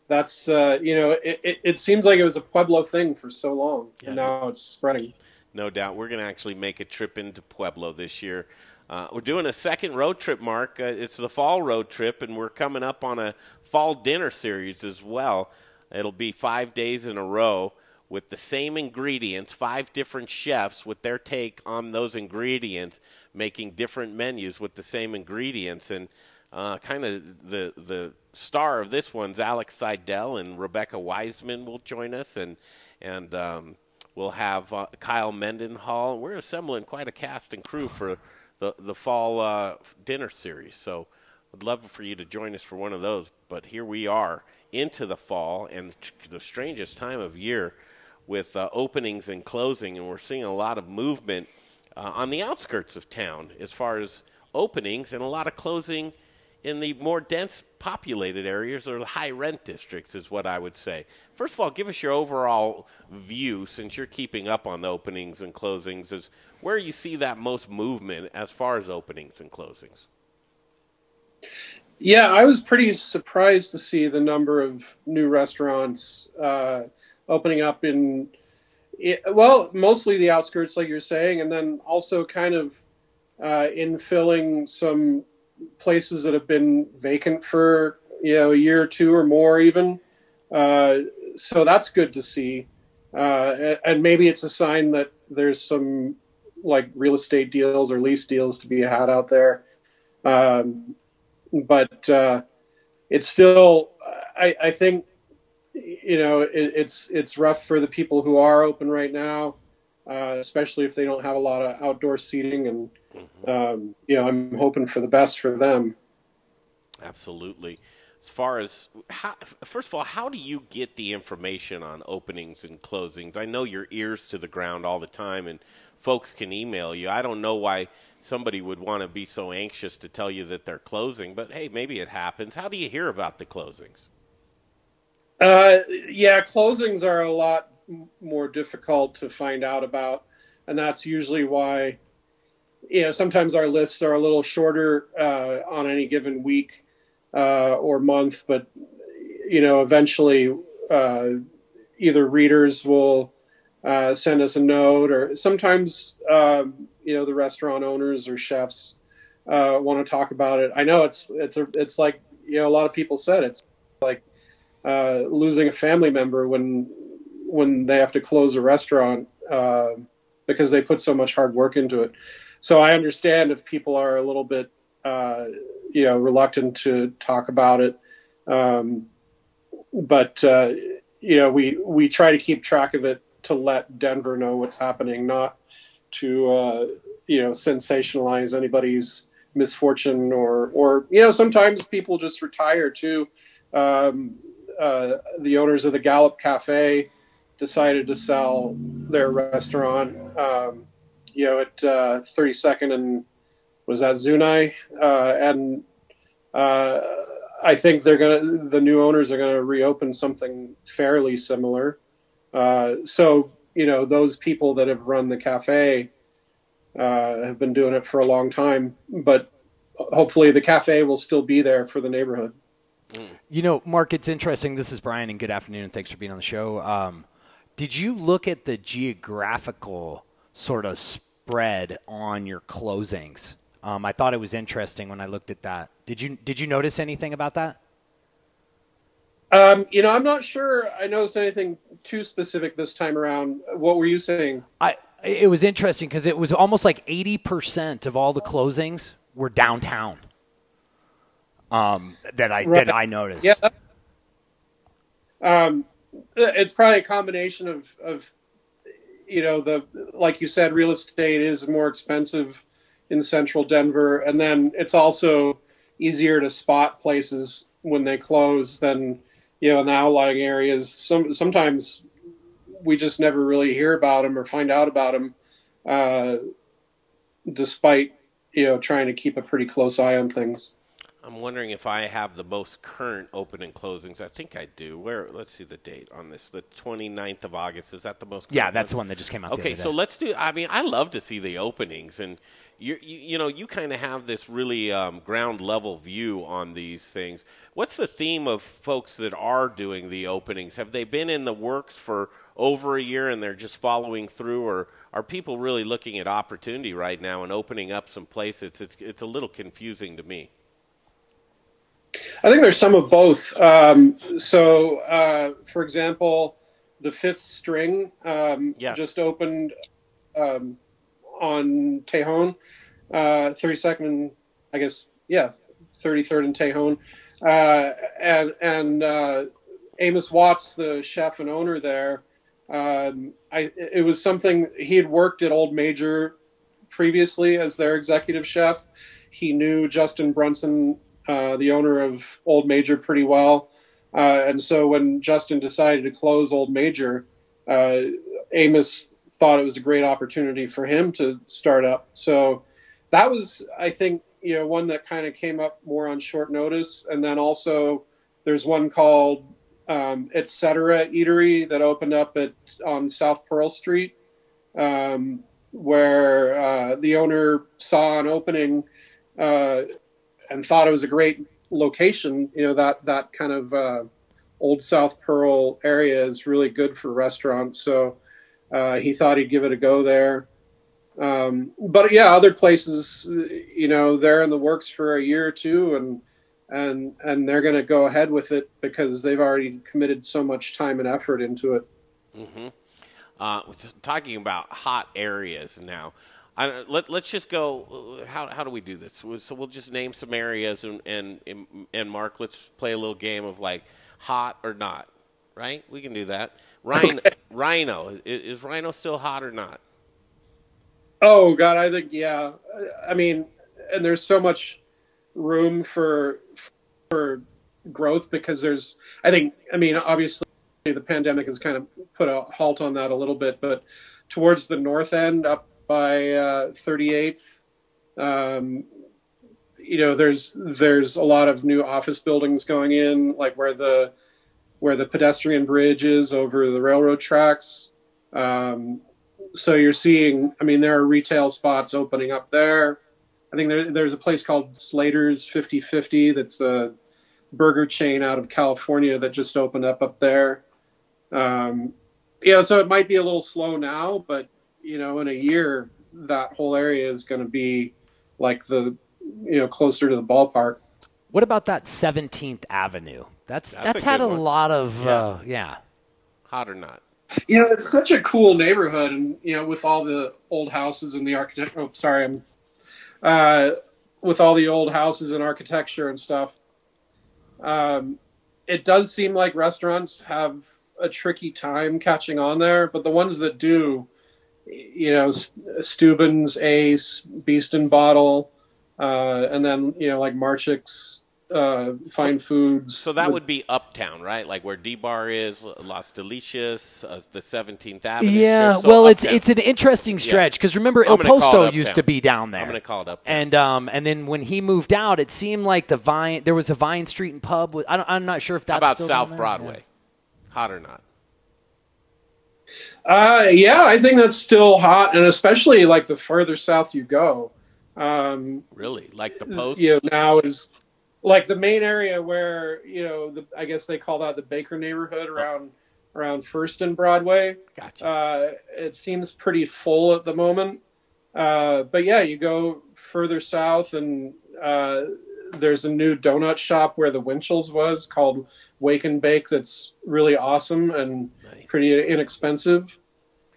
that's uh, you know it, it, it, seems like it was a Pueblo thing for so long, yeah. and now it's spreading. No doubt, we're going to actually make a trip into Pueblo this year. Uh, we're doing a second road trip, Mark. Uh, it's the fall road trip, and we're coming up on a fall dinner series as well. It'll be five days in a row with the same ingredients, five different chefs with their take on those ingredients, making different menus with the same ingredients. And uh, kind of the the star of this one's Alex Seidel and Rebecca Weitzman will join us, and and um, we'll have uh, Kyle Mendenhall. We're assembling quite a cast and crew for the the fall uh, dinner series. So, I'd love for you to join us for one of those. But here we are into the fall and the strangest time of year with uh, openings and closing, and we're seeing a lot of movement uh, on the outskirts of town as far as openings and a lot of closing in the more dense populated areas or the high rent districts is what I would say. First of all, give us your overall view since you're keeping up on the openings and closings is where you see that most movement as far as openings and closings. Yeah, I was pretty surprised to see the number of new restaurants uh, opening up in it, well, mostly the outskirts, like you're saying, and then also kind of uh, infilling some places that have been vacant for you know a year or two or more, even. Uh, so that's good to see, uh, and maybe it's a sign that there's some like real estate deals or lease deals to be had out there. Um, but uh, it's still, I, I think you know, it, it's it's rough for the people who are open right now, uh, especially if they don't have a lot of outdoor seating. And mm-hmm. um, you know, I'm hoping for the best for them. Absolutely. As far as how, first of all, how do you get the information on openings and closings? I know your ears to the ground all the time, and folks can email you. I don't know why somebody would want to be so anxious to tell you that they're closing, but hey, maybe it happens. How do you hear about the closings? Uh, yeah, closings are a lot more difficult to find out about, and that's usually why you know sometimes our lists are a little shorter uh, on any given week uh, or month, but you know eventually uh, either readers will uh, send us a note, or sometimes um, you know the restaurant owners or chefs uh, want to talk about it. I know it's it's a, it's like you know a lot of people said it's like uh, losing a family member when when they have to close a restaurant because they put so much hard work into it. So I understand if people are a little bit uh, you know reluctant to talk about it, um, but uh, you know we we try to keep track of it to let Denver know what's happening, not to uh, you know sensationalize anybody's misfortune or or you know sometimes people just retire too. Um, uh, the owners of the Gallop Cafe decided to sell their restaurant. Um, you know, at uh, 32nd and was that Zuni, uh, and uh, I think they're gonna. The new owners are gonna reopen something fairly similar. Uh, so you know, those people that have run the cafe uh, have been doing it for a long time, but hopefully the cafe will still be there for the neighborhood. You know, Mark, it's interesting. This is Brian, and good afternoon. Thanks for being on the show. Um, did you look at the geographical sort of spread on your closings? Um, I thought it was interesting when I looked at that. Did you did you notice anything about that? Um, you know, I'm not sure I noticed anything too specific this time around. What were you saying? I it was interesting because it was almost like 80% of all the closings were downtown um, that I right. that I noticed. Yeah. Um, it's probably a combination of of you know the like you said, real estate is more expensive in central Denver, and then it's also easier to spot places when they close than you know in the outlying areas. Some sometimes we just never really hear about them or find out about them, uh, despite you know trying to keep a pretty close eye on things. I'm wondering if I have the most current open and closings. I think I do. Where? Let's see the date on this. The 29th of August. Is that the most? Yeah, that's the one that just came out Okay, so let's do. I mean, I love to see the openings, and you you, you know you kind of have this really um, ground level view on these things. What's the theme of folks that are doing the openings? Have they been in the works for over a year and they're just following through, or are people really looking at opportunity right now and opening up some places? It's it's a little confusing to me. I think there's some of both. Um, so, uh, for example, the fifth string um, just opened um, on Tejon, uh, 32nd, and I guess, yeah, 33rd and Tejon. Uh, and and uh, Amos Watts, the chef and owner there, um, I, it was something he had worked at Old Major previously as their executive chef. He knew Justin Brunson, uh, the owner of Old Major, pretty well. Uh, and so when Justin decided to close Old Major, uh, Amos thought it was a great opportunity for him to start up. So that was, I think, you know, one that kind of came up more on short notice. And then also there's one called um, Etc. Eatery that opened up at on South Pearl Street, um, where uh, the owner saw an opening uh, and thought it was a great location. You know that that kind of uh, old South Pearl area is really good for restaurants. So uh, he thought he'd give it a go there. Um, but yeah, other places, you know, they're in the works for a year or two, and and and they're going to go ahead with it because they've already committed so much time and effort into it. Mm-hmm. Uh, talking about hot areas now. I, let, let's just go. uh, How, how do we do this? So we'll just name some areas, and, and and Mark, let's play a little game of like hot or not. Right? We can do that. RiNo, RiNo is, is RiNo still hot or not? Oh God, I think yeah. I mean, and there's so much room for for growth because there's. I think. I mean, obviously, the pandemic has kind of put a halt on that a little bit, but towards the north end, up by uh, 38th, um, you know, there's there's a lot of new office buildings going in, like where the where the pedestrian bridge is over the railroad tracks. Um, so you're seeing, I mean, there are retail spots opening up there. I think there, there's a place called Slater's 5050 that's a burger chain out of California that just opened up up there. Um, yeah, so it might be a little slow now, but you know, in a year, that whole area is going to be like the, you know, closer to the ballpark. What about that 17th Avenue? That's That's that's, a had a one. lot of Yeah. uh, yeah. Hot or not? You know, it's such a cool neighborhood, and you know, with all the old houses and the architect. Oh, sorry, I'm uh, with all the old houses and architecture and stuff. Um, it does seem like restaurants have a tricky time catching on there, but the ones that do, you know, Steuben's, Ace, Beast and Bottle, uh, and then you know, like Marczyk's uh, Fine Foods. So that would be uptown, right? Like where D Bar is, Las Delicias, uh, the 17th Avenue. Yeah, So well, it's uptown. it's an interesting stretch because remember I'm El gonna call it Posto used to be down there. I'm going to call it up. And um and then when he moved out, it seemed like the Vine there was a Vine Street and pub. With, I don't, I'm not sure if How that's about still down South there. Broadway? Hot or not? Uh, yeah, I think that's still hot, and especially like the further south you go. Um, Really? Like the post? you know, now is like the main area where you know, the, I guess they call that the Baker neighborhood around around First and Broadway. Gotcha. Uh, it seems pretty full at the moment, uh, but yeah, you go further south, and uh, there's a new donut shop where the Winchell's was called Wake and Bake. That's really awesome and pretty inexpensive.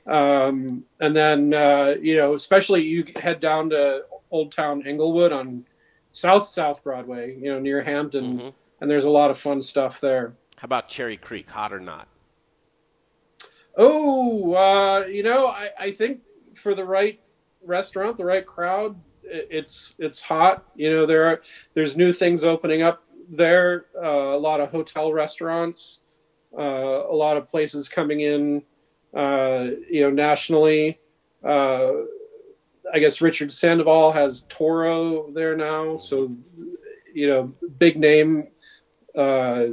Um, and then uh, you know, especially you head down to Old Town Englewood on South South Broadway, you know, near Hampton, and there's a lot of fun stuff there. How about Cherry Creek? Hot or not? Oh, uh, you know, I, I think for the right restaurant, the right crowd, it's it's hot. You know, there are there's new things opening up there. Uh, a lot of hotel restaurants, uh, a lot of places coming in. Uh, you know, nationally. Uh, I guess Richard Sandoval has Toro there now, so you know, big name, uh,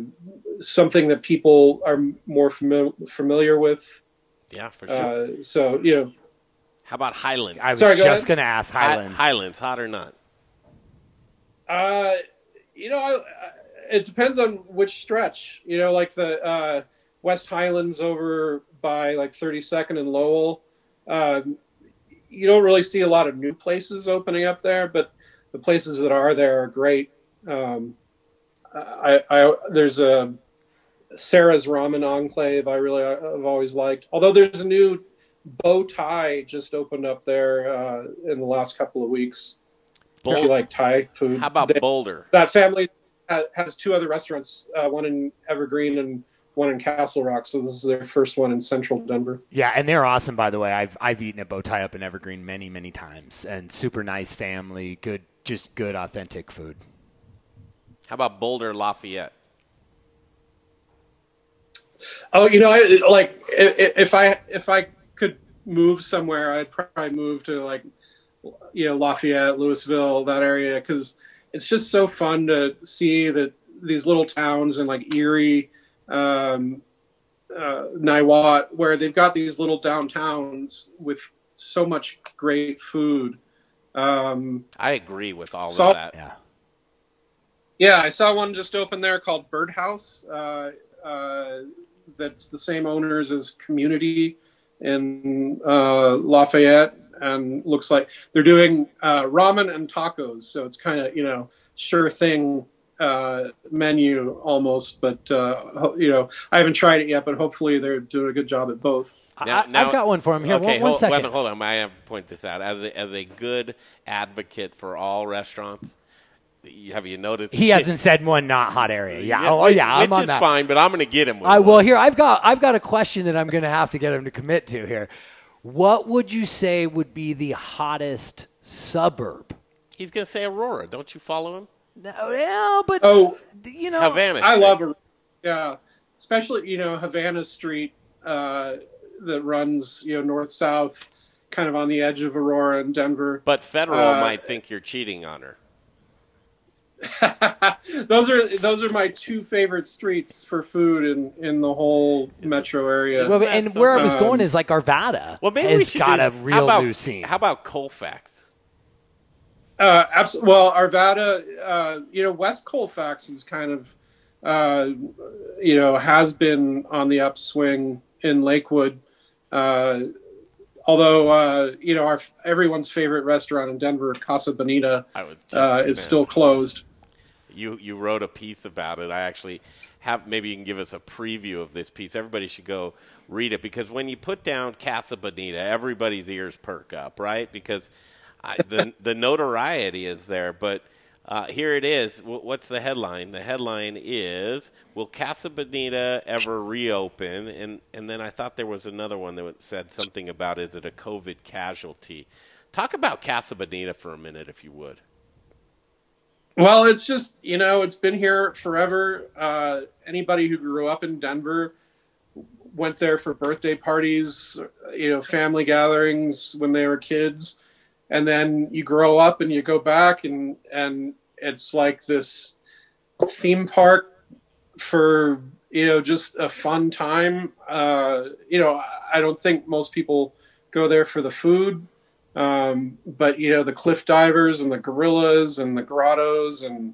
something that people are more famil- familiar with. Yeah, for sure. Uh, so you know, How about Highlands? I was Sorry, go just ahead. going to ask Hi- Highlands. Highlands, hot or not? Uh, you know, I, I, it depends on which stretch. You know, like the uh, West Highlands over by like 32nd and Lowell. Um, you don't really see a lot of new places opening up there, but the places that are there are great. Um, I, I there's a Sarah's Ramen Enclave. I really have always liked. Although there's a new bow tie just opened up there uh, in the last couple of weeks. If you like Thai food, How about They- Boulder? that family has two other restaurants, uh, one in Evergreen and one in Castle Rock. So this is their first one in Central Denver. Yeah, and they're awesome, by the way. I've I've eaten at Bowtie up in Evergreen many, many times, and super nice family, good, just good, authentic food. How about Boulder Lafayette? Oh, you know, I, like if, if I if I could move somewhere, I'd probably move to like you know Lafayette, Louisville, that area, because it's just so fun to see that these little towns and like Erie, um, uh, Niwot, where they've got these little downtowns with so much great food. Um, I agree with all of that. Yeah. yeah, I saw one just open there called Birdhouse. Uh, uh, that's the same owners as Community in uh, Lafayette, and looks like they're doing uh, ramen and tacos. So it's kind of you know sure thing uh, menu almost. But uh, ho- you know I haven't tried it yet, but hopefully they're doing a good job at both. Now- I, now- I've got one for him here. Okay, one, one hold, second. wait, hold on. I have to point this out as a, as a good advocate for all restaurants. Have you noticed? He hasn't said one not hot area. Yeah. Yeah, oh, which- yeah. I'm which on is that. fine, but I'm going to get him. With I one. well here I've got I've got a question that I'm going to have to get him to commit to here. What would you say would be the hottest suburb? He's going to say Aurora. Don't you follow him? No, yeah, but Oh, you know, Havana. I love it. Yeah, especially you know Havana Street uh, that runs you know north south, kind of on the edge of Aurora and Denver. But Federal Uh, might think you're cheating on her. *laughs* those are those are my two favorite streets for food in in the whole metro area. Well, and where I was going is like Arvada Well, maybe we has should got do- a how real about, new scene. How about Colfax? Uh, abs- well, Arvada, uh, you know, West Colfax is kind of, uh, you know, has been on the upswing in Lakewood. Uh, although, uh, you know, our everyone's favorite restaurant in Denver, Casa Bonita, I was just uh, is still closed. You you wrote a piece about it. I actually have. Maybe you can give us a preview of this piece. Everybody should go read it because when you put down Casa Bonita, everybody's ears perk up, right? Because I, the *laughs* the notoriety is there. But uh, here it is. W- What's the headline? The headline is Will Casa Bonita ever reopen? And and then I thought there was another one that said something about is it a COVID casualty? Talk about Casa Bonita for a minute, if you would. Well, it's just you know it's been here forever. Uh, anybody who grew up in Denver went there for birthday parties, you know, family gatherings when they were kids, and then you grow up and you go back and and it's like this theme park for you know just a fun time. Uh, you know, I don't think most people go there for the food. Um, but you know the cliff divers and the gorillas and the grottos and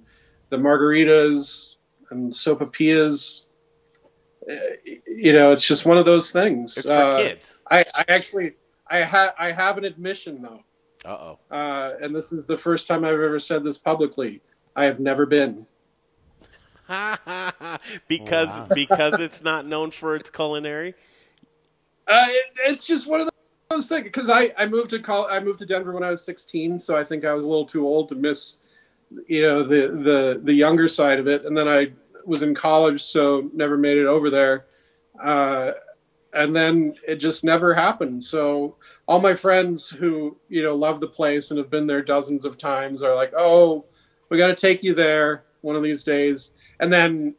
the margaritas and sopapillas. uh, You know, it's just one of those things. It's for Uh, kids. I, I actually I have I have an admission though, Uh oh. uh, and this is the first time I've ever said this publicly. I have never been. *laughs* because because it's not known for its culinary. Uh, it, it's just one of those things because I, I moved to col- I moved to Denver when I was 16, so I think I was a little too old to miss, you know, the the the younger side of it. And then I was in college, so never made it over there. Uh, and then it just never happened. So all my friends who you know love the place and have been there dozens of times are like, "Oh, we got to take you there one of these days." And then,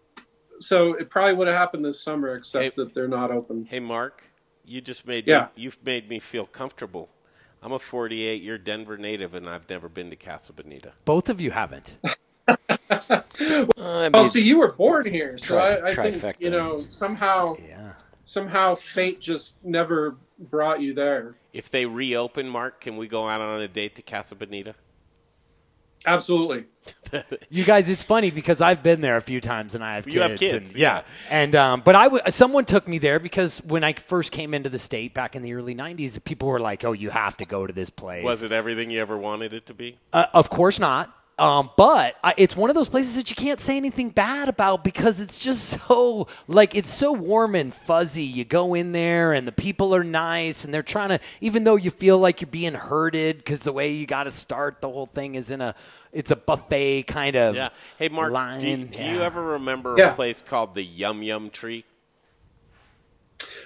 so it probably would have happened this summer, except that they're not open. Hey, Mark, you just made Yeah. me, you've made me feel comfortable. I'm a 48 year Denver native, and I've never been to Casa Bonita. Both of you haven't. *laughs* well, see, you were born here, so tri- I, I think you know somehow, somehow fate just never brought you there. If they reopen, Mark, can we go out on a date to Casa Bonita? Absolutely. You guys, it's funny because I've been there a few times and I have kids. You have kids, and, yeah. And um, but I w- someone took me there because when I first came into the state back in the early '90s, people were like, "Oh, you have to go to this place." Was it everything you ever wanted it to be? Uh, of course not. Um, but I, it's one of those places that you can't say anything bad about because it's just *laughs* so like it's so warm and fuzzy. You go in there and the people are nice and they're trying to, even though you feel like you're being herded because the way you got to start the whole thing is in a, it's a buffet kind of. Yeah. Hey, Mark, line. do, you- do you ever remember Yeah. a place called the Yum Yum Tree?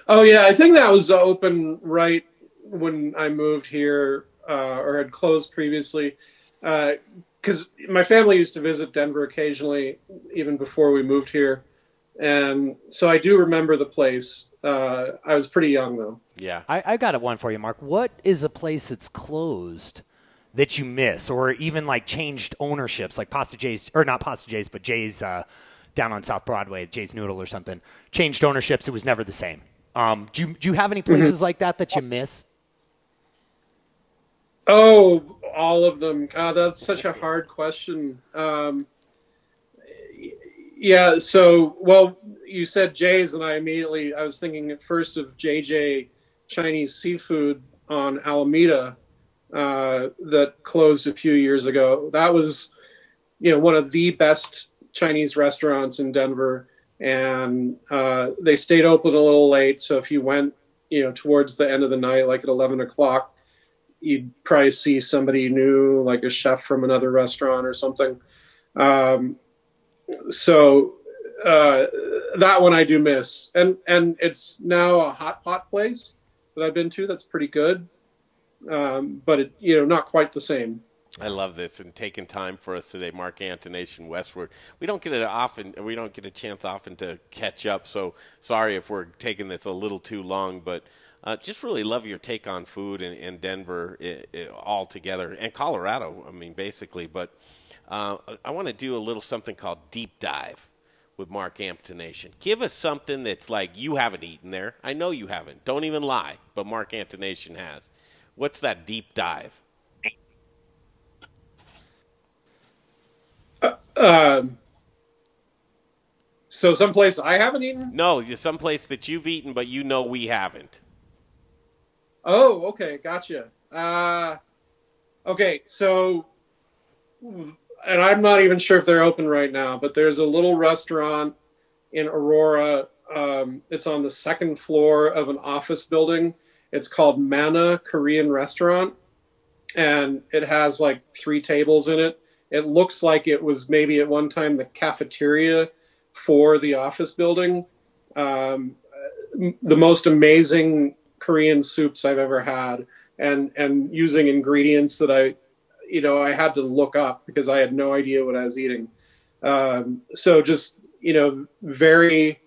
Oh yeah, I think that was open right when I moved here, uh, or had closed previously. Because my family used to visit Denver occasionally, even before we moved here, and so I do remember the place. Uh, I was pretty young though. Yeah. I, I got a one for you, Mark. What is a place that's closed that you miss, or even like changed ownerships, like Pasta J's, or not Pasta J's, but Jay's uh, down on South Broadway, Jay's Noodle or something, changed ownerships. It was never the same. Um, do you do you have any places like that that you miss? Oh, all of them. That's such a hard question. Um, yeah. So, well, you said Jay's, and I immediately I was thinking at first of JJ Chinese Seafood on Alameda uh, that closed a few years ago. That was, you know, one of the best Chinese restaurants in Denver, and uh, they stayed open a little late. So if you went, you know, towards the end of the night, like at eleven o'clock, you'd probably see somebody new, like a chef from another restaurant or something. Um, so uh, that one I do miss, and and it's now a hot pot place that I've been to. That's pretty good, um, but it you know not quite the same. I love this and taking time for us today, Mark Antonation Westword. We don't get it often. We don't get a chance often to catch up. So sorry if we're taking this a little too long, but uh, just really love your take on food in, in Denver i i all together and Colorado. I mean, basically. But uh, I want to do a little something called deep dive with Mark Antonation. Give us something that's like you haven't eaten there. I know you haven't. Don't even lie. But Mark Antonation has. What's that deep dive? Um, so someplace I haven't eaten. No, someplace that you've eaten, but you know we haven't. Oh, okay, gotcha. Uh, okay, so, and I'm not even sure if they're open right now, but there's a little restaurant in Aurora. Um, it's on the second floor of an office building. It's called Mana Korean Restaurant, and it has like three tables in it. It looks like it was maybe at one time the cafeteria for the office building. Um, the most amazing Korean soups I've ever had, and and using ingredients that I, you know, I had to look up because I had no idea what I was eating. Um, so just you know, very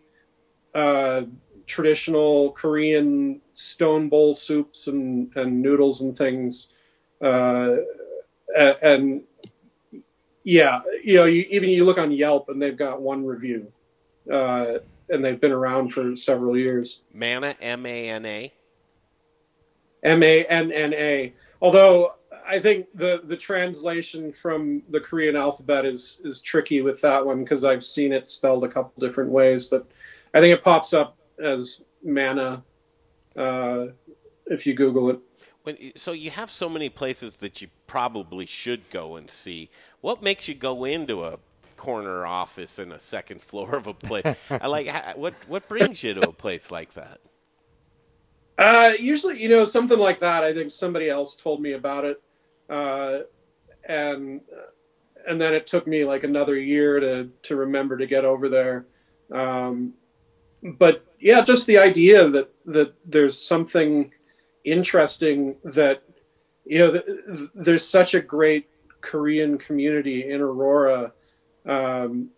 uh, traditional Korean stone bowl soups and and noodles and things, uh, and yeah, you know, you, even you look on Yelp and they've got one review, uh, and they've been around for several years. Mana, M A N A. M A N N A. Although I think the the translation from the Korean alphabet is is tricky with that one because I've seen it spelled a couple different ways, but I think it pops up as mana uh, if you Google it. When, so you have so many places that you probably should go and see. What makes you go into a corner office in a second floor of a place? *laughs* I like what what brings you to a place like that? Uh, usually, you know, something like that. I think somebody else told me about it, uh, and and then it took me like another year to to remember to get over there. Um, but yeah, just the idea that that there's something interesting that you know th- there's such a great Korean community in Aurora um,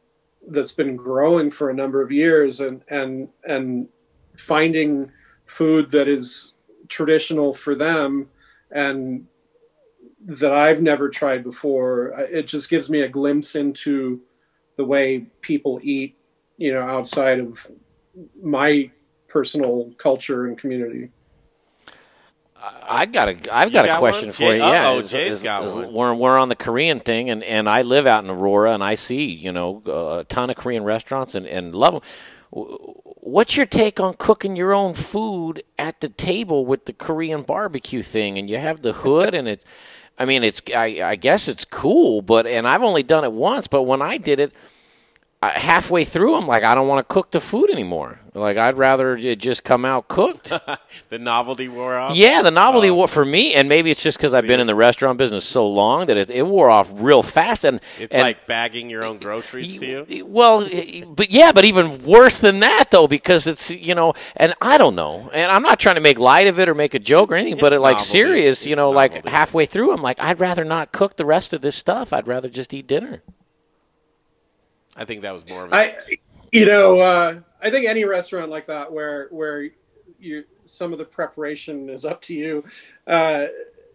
that's been growing for a number of years, and and and finding food that is traditional for them and that I've never tried before. It just gives me a glimpse into the way people eat, you know, outside of my personal culture and community. I got a I've You got a question one? for Jay- you. Yeah, uh-oh, It's- Jay's it's- got it's- one. We're we're on the Korean thing, and, and I live out in Aurora, and I see you know a ton of Korean restaurants and and love them. What's your take on cooking your own food at the table with the Korean barbecue thing? And you have the hood, and it's, I mean, it's I, I guess it's cool, but and I've only done it once, but when I did it, I, halfway through, I'm like, I don't want to cook the food anymore. Like I'd rather it just come out cooked. *laughs* the novelty wore off. Yeah, the novelty wore for me, and maybe it's just because I've been in the restaurant business so long that it, it wore off real fast. And It's and, like bagging your own groceries to you. well, but yeah, but even worse than that though, because it's you know, and I don't know, and I'm not trying to make light of it or make a joke or anything, but it, like novelty. serious, you know, like halfway through, I'm like, I'd rather not cook the rest of this stuff. I'd rather just eat dinner. I think that was more of a I, you know, uh, I think any restaurant like that where where you some of the preparation is up to you, uh,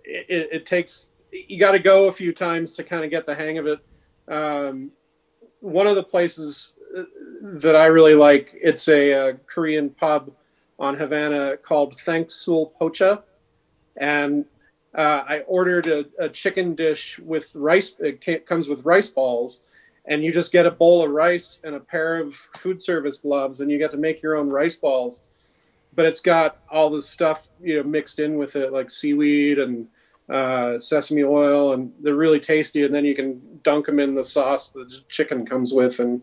it, it takes you got to go a few times to kind of get the hang of it. Um, one of the places uh, that I really like, it's a, uh Korean pub on Havana called Thanksul Pocha, and uh, I ordered a, a chicken dish with rice. It comes with rice balls, and you just get a bowl of rice and a pair of food service gloves, and you get to make your own rice balls. But it's got all this stuff you know mixed in with it, like seaweed and uh, sesame oil, and they're really tasty. And then you can dunk them in the sauce the chicken comes with, and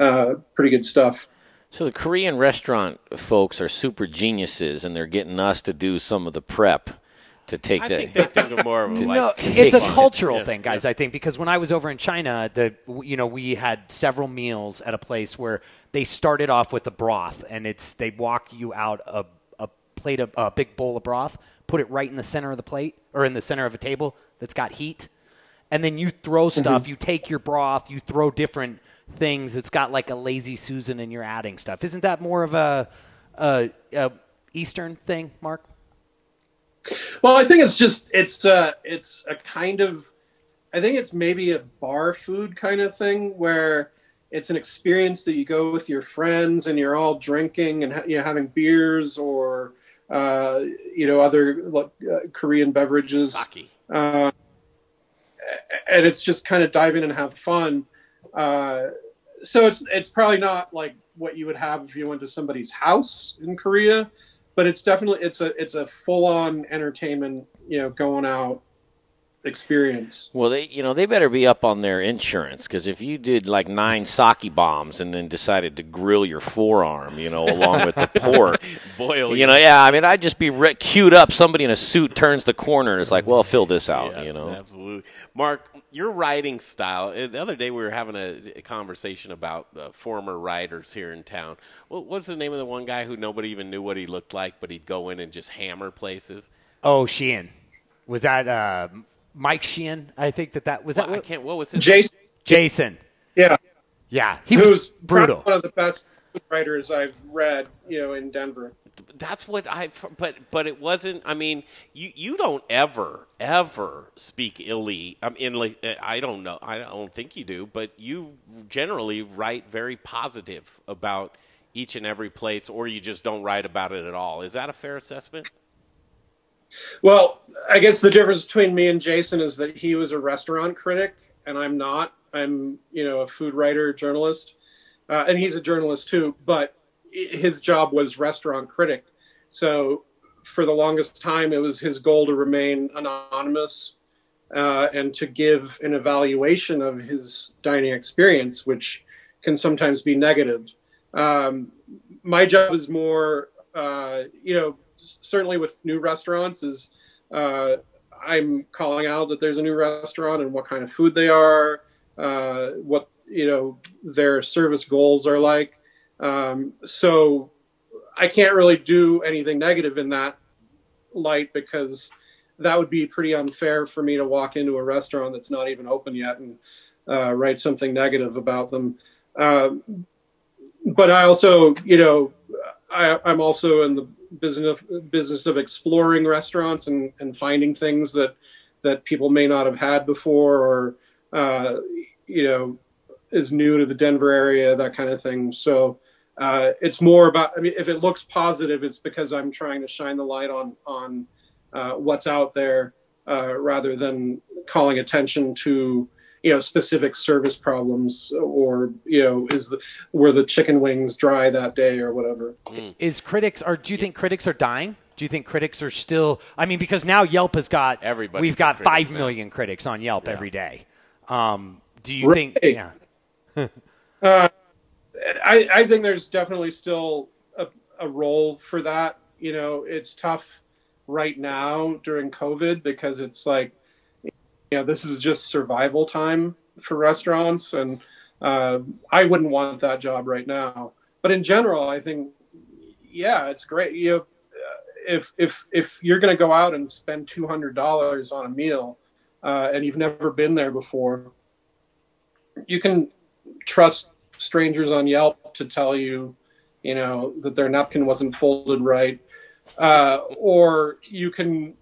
uh, pretty good stuff. So the Korean restaurant folks are super geniuses, and they're getting us to do some of the prep to take I that. think they think of more of *laughs* a, like, no, it's a cultural Yeah, thing, guys. I think because when I was over in China, the you know we had several meals at a place where they started off with the broth, and it's they walk you out a, a plate of a big bowl of broth, put it right in the center of the plate or in the center of a table that's got heat, and then you throw mm-hmm. stuff. You take your broth, you throw different things. It's got like a lazy Susan, and you're adding stuff. Isn't that more of a, a, a Eastern thing, Mark? Well, I think it's just it's uh it's a kind of I think it's maybe a bar food kind of thing where it's an experience that you go with your friends and you're all drinking and you know having beers or uh, you know other like, uh, Korean beverages. Uh, and it's just kind of dive in and have fun. Uh, so it's it's probably not like what you would have if you went to somebody's house in Korea, but it's definitely it's a it's a full on entertainment you know going out experience. Well, they you know they better be up on their insurance because if you did like nine sake bombs and then decided to grill your forearm, you know, along with the *laughs* pork, Boil you know, yeah, I mean, I'd just be re- queued up. Somebody in a suit turns the corner and it's like, well, fill this out, you know. Absolutely. Mark, your writing style. uh, The other day we were having a, a conversation about uh, former writers here in town. What, what's the name of the one guy who nobody even knew what he looked like, but he'd go in and just hammer places? Oh, Sheehan. Was that uh, Mike Sheehan? I think that that was Well, that. I can't. What was his Jason. Jason. Yeah, Yeah, he was who's probably brutal. One of the best writers I've read, you know, in Denver. That's what I. But but it wasn't. I mean, you you don't ever ever speak illy. Um, I mean, like, I don't know. I don't think you do. But you generally write very positive about each and every place, or you just don't write about it at all. Is that a fair assessment? Well, I guess the difference between me and Jason is that he was a restaurant critic and I'm not. I'm, you know, a food writer, journalist, uh, and he's a journalist too. But his job was restaurant critic. So for the longest time, it was his goal to remain anonymous uh, and to give an evaluation of his dining experience, which can sometimes be negative. Um, my job is more, uh, you know, certainly with new restaurants is uh, I'm calling out that there's a new restaurant and what kind of food they are, uh, what you know their service goals are like. Um, so I can't really do anything negative in that light because that would be pretty unfair for me to walk into a restaurant that's not even open yet and uh, write something negative about them. Um, but I also, you know, I, I'm also in the business business of exploring restaurants and, and finding things that that people may not have had before, or uh, you know, is new to the Denver area, that kind of thing. So uh, it's more about. I mean, if it looks positive, it's because I'm trying to shine the light on on uh, what's out there uh, rather than calling attention to you know specific service problems or you know is the were the chicken wings dry that day or whatever. Is critics or do you think critics are dying? Do you think critics are still? I mean, because now Yelp has got everybody we've got critic five now. million critics on Yelp every day. Um, do you Right. think? Yeah. *laughs* Uh, I, I think there's definitely still a, a role for that. You know, it's tough right now during COVID because it's like, know, this is just survival time for restaurants, and uh, I wouldn't want that job right now. But in general, I think, yeah, it's great. You know, uh, if if if you're going to go out and spend two hundred dollars on a meal, uh, and you've never been there before, you can trust strangers on Yelp to tell you, you know, that their napkin wasn't folded right, uh, or you can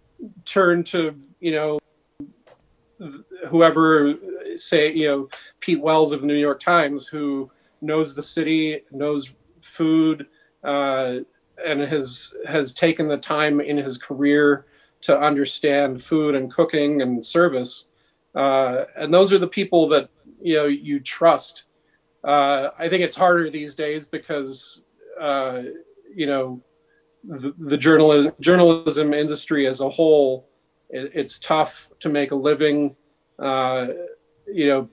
turn to, you know, whoever, say, you know, Pete Wells of the New York Times, who knows the city, knows food, uh, and has has taken the time in his career to understand food and cooking and service. Uh, and those are the people that you know you trust. Uh, I think it's harder these days because uh, you know the, the journalism journalism industry as a whole. It, it's tough to make a living. Uh, you know,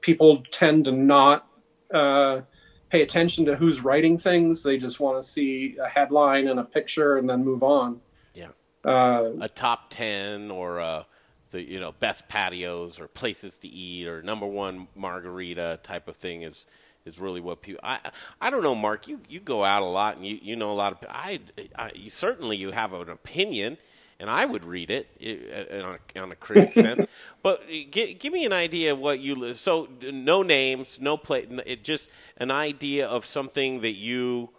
people tend to not uh, pay attention to who's writing things. They just want to see a headline and a picture and then move on. Yeah. Uh, a top 10 or uh, the you know best patios or places to eat or number one margarita type of thing is is really what people I I don't know Mark you, you go out a lot and you, you know a lot of I, I you certainly you have an opinion and I would read it uh, on a, on a critic sense *laughs* but give, give me an idea of what you so no names no play it just an idea of something that you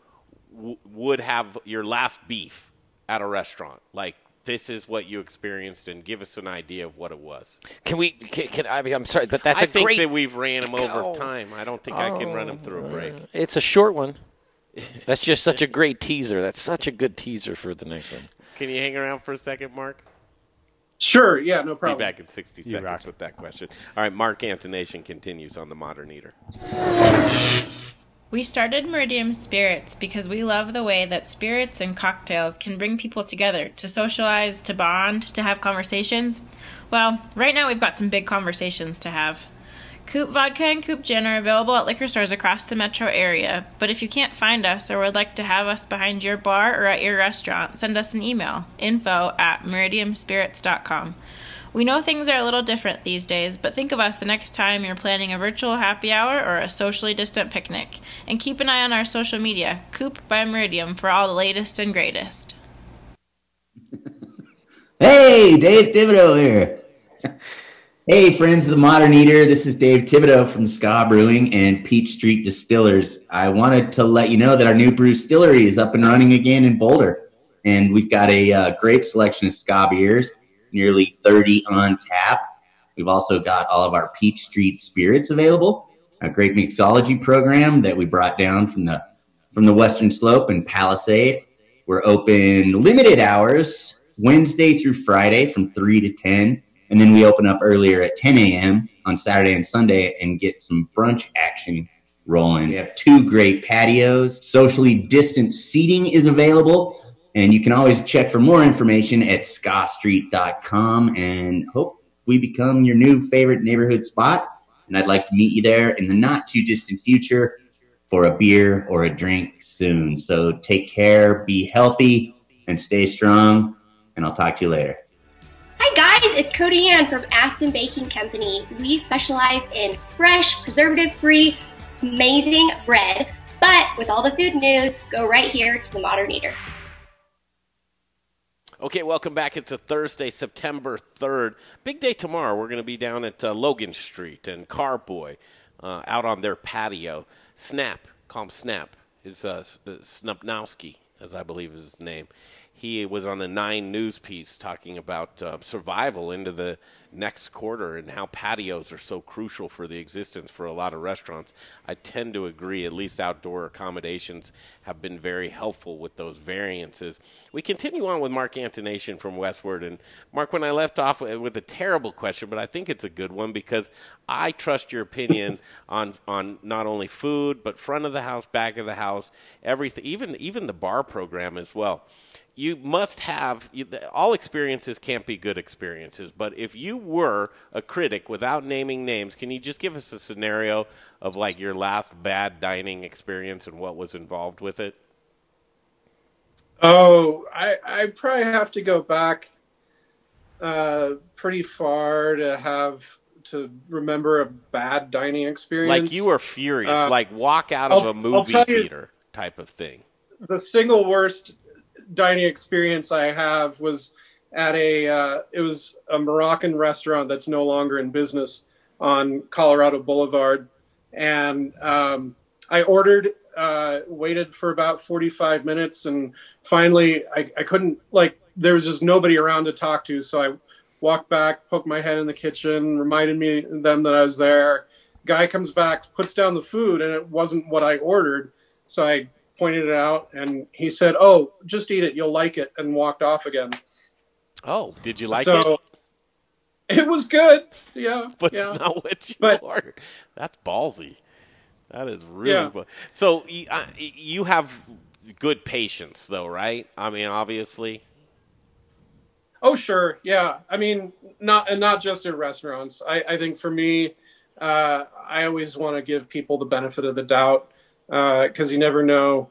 w- would have your last beef at a restaurant like this is what you experienced and give us an idea of what it was Can we? Can, can I? I'm sorry, but that's I a think great. that we've ran them over Oh. time i don't think i can run them through a break It's a short one. *laughs* That's just such a great teaser. That's such a good teaser for the next one. Can you hang around for a second mark Sure, yeah, no problem. be problem. back in 60 seconds with that question all right mark antonation continues on the modern eater We started Meridium Spirits because we love the way that spirits and cocktails can bring people together to socialize, to bond, to have conversations. Well, right now we've got some big conversations to have. Coop Vodka and Coop Gin are available at liquor stores across the metro area, but if you can't find us or would like to have us behind your bar or at your restaurant, send us an email info at meridiumspirits.com. We know things are a little different these days, but think of us the next time you're planning a virtual happy hour or a socially distant picnic. And keep an eye on our social media, Coop by Meridium, for all the latest and greatest. *laughs* Hey, Dave Thibodeau here. *laughs* hey, friends of the Modern Eater. This is Dave Thibodeau from Ska Brewing and Peach Street Distillers. I wanted to let you know that our new brew distillery is up and running again in Boulder. And we've got a uh, great selection of Ska beers, nearly 30 on tap. We've also got all of our Peach Street spirits available, a great mixology program that we brought down from the from the Western Slope and Palisade. We're open limited hours Wednesday through Friday from 3 to 10. And then we open up earlier at 10 a.m. on Saturday and Sunday and get some brunch action rolling. We have two great patios. Socially distant seating is available. And you can always check for more information at scottstreet.com and hope we become your new favorite neighborhood spot. And I'd like to meet you there in the not too distant future for a beer or a drink soon. So take care, be healthy, and stay strong. And I'll talk to you later. Guys, it's Cody Ann from Aspen Baking Company. We specialize in fresh, preservative-free, amazing bread. But with all the food news, go right here to the Modern Eater. Okay, welcome back. It's a Thursday, September 3rd. Big day tomorrow. We're going to be down at uh, Logan Street and Carboy uh, out on their patio. Snap, call him Snap, is uh, uh, as I believe is his name. He was on the Nine News piece talking about uh, survival into the next quarter and how patios are so crucial for the existence for a lot of restaurants. I tend to agree, at least outdoor accommodations have been very helpful with those variances. We continue on with Mark Antonation from Westword. And Mark, when I left off with a terrible question, but I think it's a good one because I trust your opinion *laughs* on, on not only food, but front of the house, back of the house, everything, even, even the bar program as well you must have you, all experiences can't be good experiences but if you were a critic without naming names can you just give us a scenario of like your last bad dining experience and what was involved with it? Oh i i probably have to go back uh, pretty far to have to remember a bad dining experience. Like you were furious Uh, like walk out of I'll- a I'll movie tell you- theater type of thing. the single worst dining experience I have was at a uh, it was a Moroccan restaurant that's no longer in business on Colorado Boulevard, and um, I ordered, uh, waited for about forty five minutes, and finally I, I couldn't like there was just nobody around to talk to, so I walked back, poked my head in the kitchen, reminded me them that I was there. Guy comes back, puts down the food, and it wasn't what I ordered, so I pointed it out, and he said, "Oh, just eat it. You'll like it," and walked off again. oh did you like so, it It was good. Yeah, *laughs* but yeah. it's not what you But- ordered. That's ballsy. That is really. Yeah. bu- So you, uh, you have good patience, though, right? I mean, obviously. Oh, sure. Yeah. I mean, not and not just in restaurants. I, I think for me, uh, I always want to give people the benefit of the doubt because you never know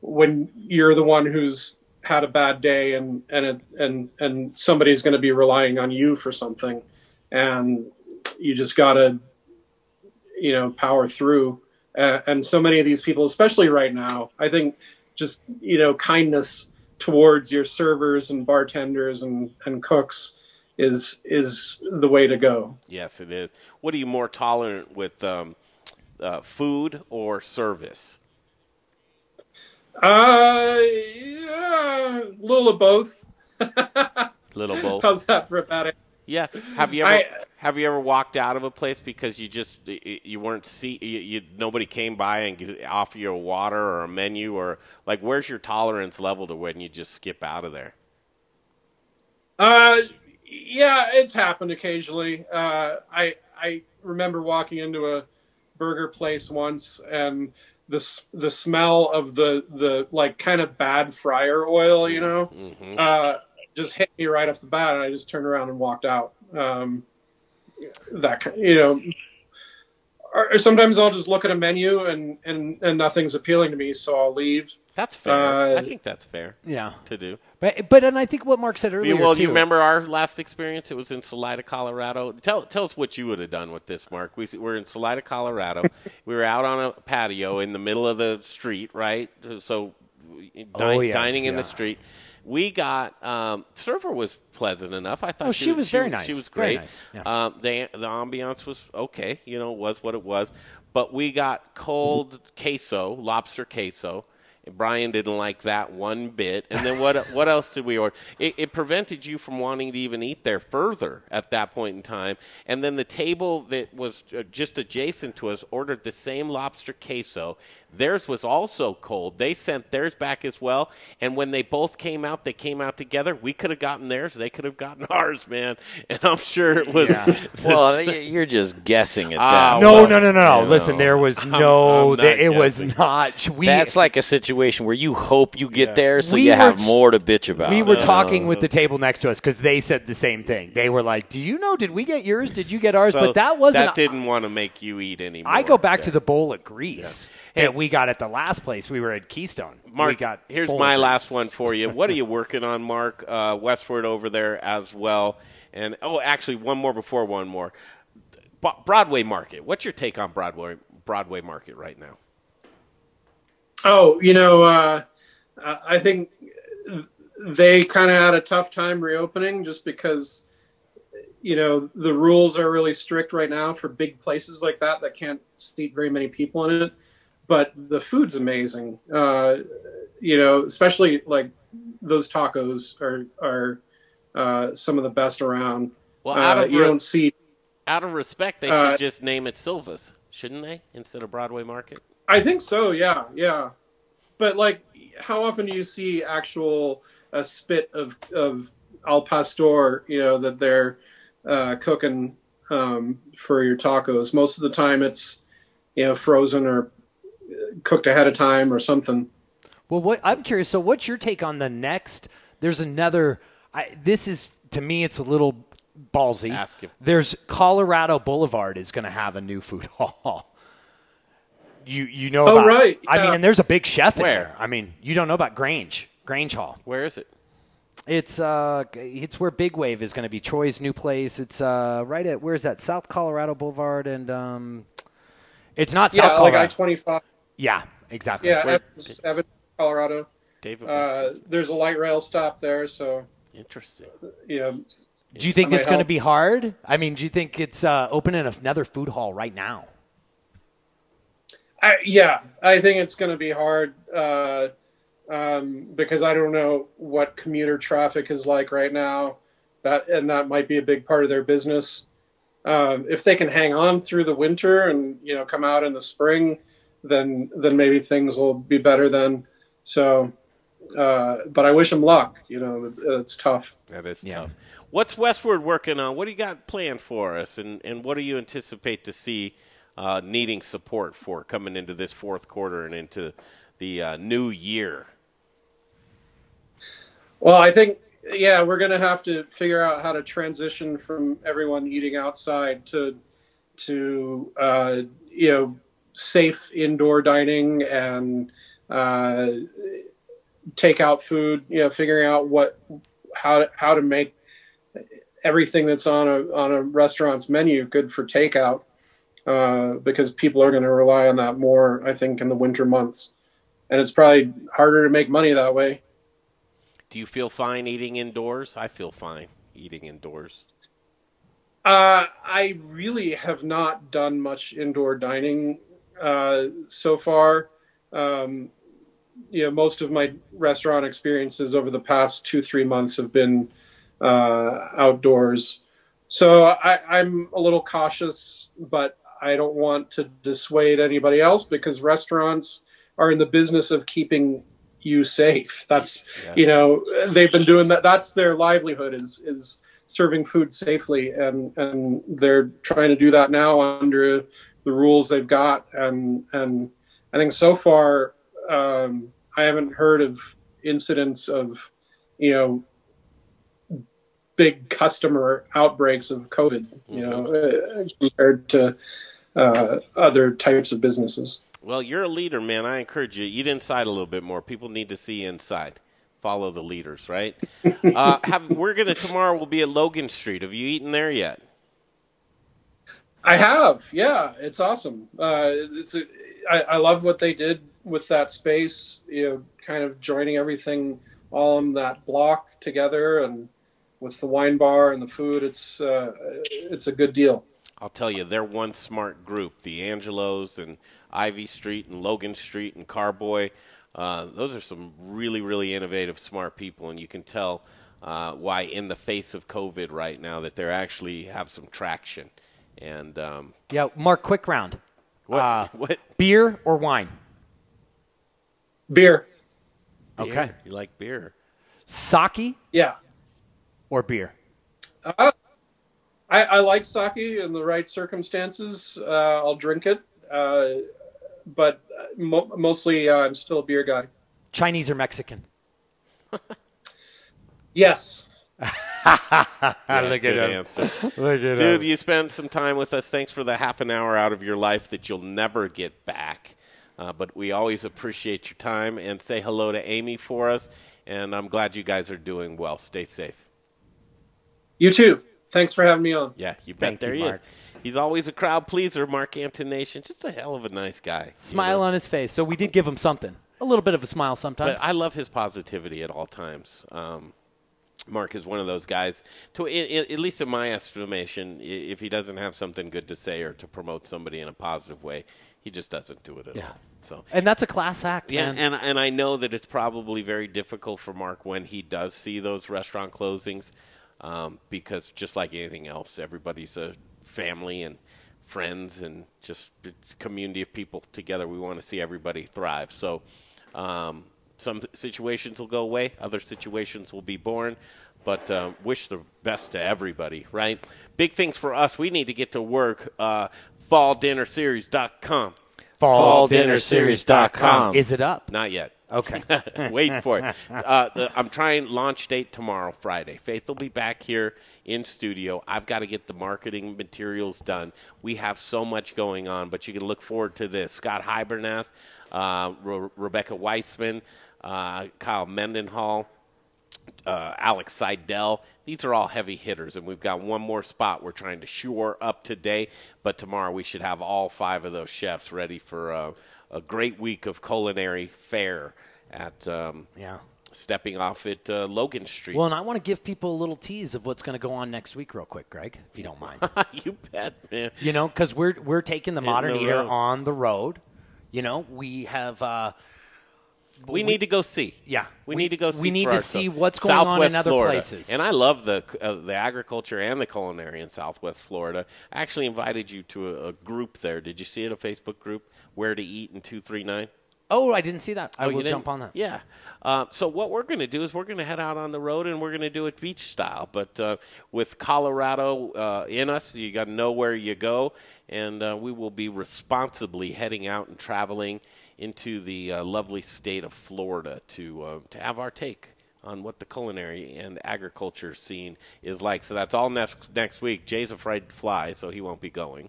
when you're the one who's had a bad day and and it, and and somebody's going to be relying on you for something, and you just gotta you know power through. Uh, and so many of these people, especially right now, I think just you know kindness towards your servers and bartenders and, and cooks is is the way to go. Yes, it is. What are you more tolerant with, um, uh, food or service? Uh, yeah, a little of both. *laughs* Little both. How's that for a bad? Yeah. Have you ever I- have you ever walked out of a place because you just you weren't see you, you nobody came by and offer you a water or a menu or like where's your tolerance level to when you just skip out of there? Uh, yeah, it's happened occasionally. Uh, I I remember walking into a burger place once and the the smell of the the like kind of bad fryer oil, you know, Mm-hmm. uh, just hit me right off the bat, and I just turned around and walked out. Um, that you know. Or or sometimes I'll just look at a menu and, and, and nothing's appealing to me, so I'll leave. That's fair. Uh, I think that's fair. Yeah. To do. But but and I think what Mark said earlier. Yeah, well, too, you remember our last experience? It was in Salida, Colorado. Tell tell us what you would have done with this, Mark. We we're in Salida, Colorado. *laughs* we were out on a patio in the middle of the street, right? So, di- Oh, yes, dining in the street. We got um, server was pleasant enough. I thought Oh, she was very nice. She was great. nice, yeah. Um, the the ambiance was okay. You know, was what it was. But we got cold queso, lobster queso. Brian didn't like that one bit. And then what? what else did we order? It, it prevented you from wanting to even eat there further at that point in time. And then the table that was uh, just adjacent to us ordered the same lobster queso. Theirs was also cold. They sent theirs back as well. And when they both came out, they came out together. We could have gotten theirs. They could have gotten *laughs* ours, man. And I'm sure it was. *laughs* Well, you're just guessing at Ah, that. No, well, no, no, no, no. you Listen, know. there was I'm- no. I'm there- not it was not. We, That's like a situation where you hope you get there, so We you have t- more to bitch about. we were you talking with the table next to us because they said the same thing. They were like, "Do you know? Did we get yours? Did you get ours?" So but that wasn't. That didn't want to make you eat anymore. I go back Yeah. to the bowl of grease that we got at the last place. We were at Keystone. Mark, we got here's my of last one for you. What are you working on, Mark? Uh, Westword over there as well. And oh, actually, one more before one more. Bo- Broadway Market. What's your take on Broadway Broadway Market right now? Oh, you know, uh, I I think they kind of had a tough time reopening just because, you know, the rules are really strict right now for big places like that that can't seat very many people in it. But the food's amazing. Uh, you know, especially like those tacos are are uh, some of the best around. Well, out Uh, of you re- don't see. Out of respect, they Uh, should just name it Silva's, shouldn't they, instead of Broadway Market? I think so. Yeah, yeah. But like, how often do you see actual a spit of of al pastor? You know that they're uh, cooking um, for your tacos. Most of the time, it's you know frozen or cooked ahead of time or something. Well, what I'm curious. So, what's your take on the next? There's another. I, this is to me, it's a little ballsy. Ask him. There's Colorado Boulevard is going to have a new food *laughs* hall. You you know Oh, about? right, I mean, and there's a big chef in Where? there. I mean, you don't know about Grange Grange Hall. Where is it? It's uh, it's where Big Wave is going to be. Troy's new place. It's uh, right at where's that? South Colorado Boulevard, and um, it's not yeah, South like Colorado. I twenty five. Yeah, exactly. Yeah, Where- Evans, Evans, Colorado. David. Uh, there's a light rail stop there, so Interesting. you know. Do you think it's going to be hard? I mean, do you think it's uh, opening another food hall right now? I, yeah, I think it's going to be hard uh, um, because I don't know what commuter traffic is like right now. That and that might be a big part of their business. Um, if they can hang on through the winter and you know come out in the spring, then then maybe things will be better then. So, uh, but I wish him luck. You know, it's, it's tough. That is tough. What's Westword working on? What do you got planned for us, and and what do you anticipate to see uh, needing support for coming into this fourth quarter and into the uh, new year? Well, I think yeah, we're going to have to figure out how to transition from everyone eating outside to to uh, you know safe indoor dining and uh, takeout food. You know, figuring out what how to, how to make everything that's on a on a restaurant's menu good for takeout uh, because people are going to rely on that more. I think in the winter months, and it's probably harder to make money that way. Do you feel fine eating indoors? I feel fine eating indoors. Uh, I really have not done much indoor dining uh, so far. Um, you know, most of my restaurant experiences over the past two, three months have been uh, outdoors. So I, I'm a little cautious, but I don't want to dissuade anybody else because restaurants are in the business of keeping you safe. That's you know they've been doing that. That's their livelihood is is serving food safely, and and they're trying to do that now under the rules they've got. And and I think so far um, I haven't heard of incidents of you know big customer outbreaks of COVID. You know uh, compared to uh, other types of businesses. Well, you're a leader, man. I encourage you. Eat inside a little bit more. People need to see inside. Follow the leaders, right? *laughs* uh, have, we're gonna tomorrow. We'll be at Logan Street. Have you eaten there yet? I have, yeah, it's awesome. Uh, it's a, I, I love what they did with that space. You know, kind of joining everything all in that block together, and with the wine bar and the food, it's uh, it's a good deal. I'll tell you, they're one smart group. The Angelos and Ivy Street and Logan Street and Carboy. Uh, those are some really, really innovative, smart people, and you can tell uh, why, in the face of COVID right now, that they actually have some traction. And um, Yeah, Mark, quick round. What? Uh, *laughs* what? Beer or wine? Beer. Okay. Beer. You like beer? Sake Yeah. or beer? Uh, I, I like sake in the right circumstances. Uh, I'll drink it, uh, but mo- mostly uh, I'm still a beer guy. Chinese or Mexican? *laughs* Yes. *laughs* Yeah, Look at good him. answer. Look at Dude, him. you spent some time with us. Thanks for the half an hour out of your life that you'll never get back. Uh, but we always appreciate your time and say hello to Amy for us. And I'm glad you guys are doing well. Stay safe. You too. Thanks for having me on. Yeah, you bet Thank there you, he Mark. is. He's always a crowd pleaser, Mark Antonation. Just a hell of a nice guy. you Smile know? on his face. So we did give him something. A little bit of a smile sometimes. But I love his positivity at all times. Um, Mark is one of those guys. To at least in my estimation, if he doesn't have something good to say or to promote somebody in a positive way, he just doesn't do it at Yeah. all. So And that's a class act, yeah, man. and and I know that it's probably very difficult for Mark when he does see those restaurant closings, um, because just like anything else, everybody's a family and friends and just a community of people together. We want to see everybody thrive. So, um, some situations will go away, other situations will be born. But um, wish the best to everybody, right? Big things for us. We need to get to work. Uh, FallDinnerSeries.com. FallDinnerSeries.com. Is it up? Not yet. Okay. *laughs* Wait for it. Uh, the, I'm trying launch date tomorrow, Friday. Faith will be back here in studio. I've got to get the marketing materials done. We have so much going on, but you can look forward to this. Scott Hybbeneth, uh, Re- Rebecca Weitzman, uh, Kyle Mendenhall, uh, Alex Seidel. These are all heavy hitters, and we've got one more spot we're trying to shore up today. But tomorrow we should have all five of those chefs ready for uh, a great week of culinary fare at um, Yeah. stepping off at uh, Logan Street. Well, and I want to give people a little tease of what's going to go on next week, real quick, Greg, if you don't mind. *laughs* you bet, man. You know, because we're we're taking the modern the eater road. on the road. You know, we have. Uh, we, need to go see. Yeah, we, need to go. see We need to ourselves. see what's going on in other Florida. places. And I love the uh, the agriculture and the culinary in Southwest Florida. I actually invited you to a, a group there. Did you see it? A Facebook group, Where to Eat in two three nine. Oh, I didn't see that. I Oh, will jump on that. Yeah. Uh, so what we're going to do is we're going to head out on the road and we're going to do it beach style. But uh, with Colorado uh, in us, you got to know where you go, and uh, we will be responsibly heading out and traveling into the uh, lovely state of Florida to uh, to have our take on what the culinary and agriculture scene is like. So that's all next next week. Jay's afraid to fly, so he won't be going.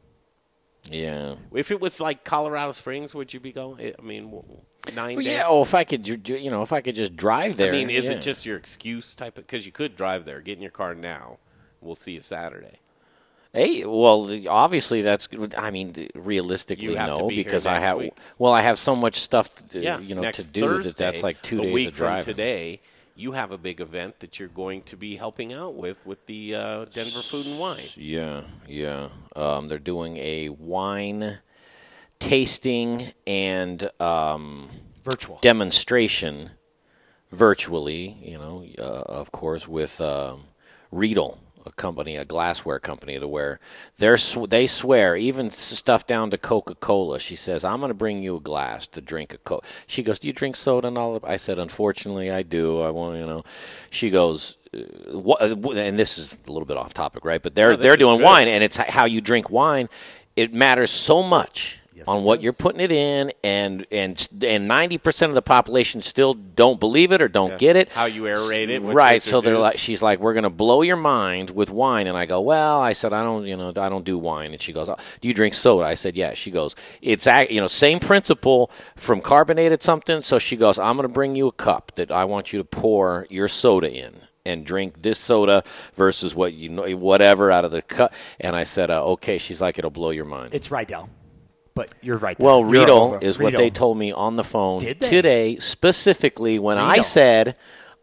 Yeah. If it was like Colorado Springs, would you be going? I mean, nine Well, days. yeah. Oh, if I could, you know, if I could just drive there. I mean, is yeah. it just your excuse type of? Because you could drive there, get in your car now. We'll see you Saturday. Hey, well, obviously that's. I mean, realistically, You have to no, be because I have. week. Well, I have so much stuff, to, yeah, you know, to do Thursday, that that's like two a days week of from driving. today. You have a big event that you're going to be helping out with with the uh, Denver Food and Wine. Yeah, yeah. Um, they're doing a wine tasting and um, virtual demonstration virtually. You know, uh, of course, with um, Riedel, a company, a glassware company, to where they're sw- they swear even stuff down to Coca Cola. She says, "I'm going to bring you a glass to drink a Coke." She goes, "Do you drink soda and all?" Of-? I said, "Unfortunately, I do. I want you know." She goes. Uh, what, and this is a little bit off topic, right? But they're No, they're doing wine, and it's how you drink wine. It matters so much on what you're putting it in, and and and ninety percent of the population still don't believe it or don't Yeah. get it. How you aerate it, right? So they're like, she's like, we're going to blow your mind with wine, and I go, well, I said, I don't, you know, I don't do wine, and she goes, oh, do you drink soda? I said, yeah. She goes, it's you know, same principle from carbonated something. So she goes, I'm going to bring you a cup that I want you to pour your soda in. And drink this soda versus what you know, whatever out of the cup. And I said, uh, okay. She's like, it'll blow your mind. It's Rydell. But you're right. there. Well, You're Riedel is what they told me on the phone Did they? today, specifically when I said,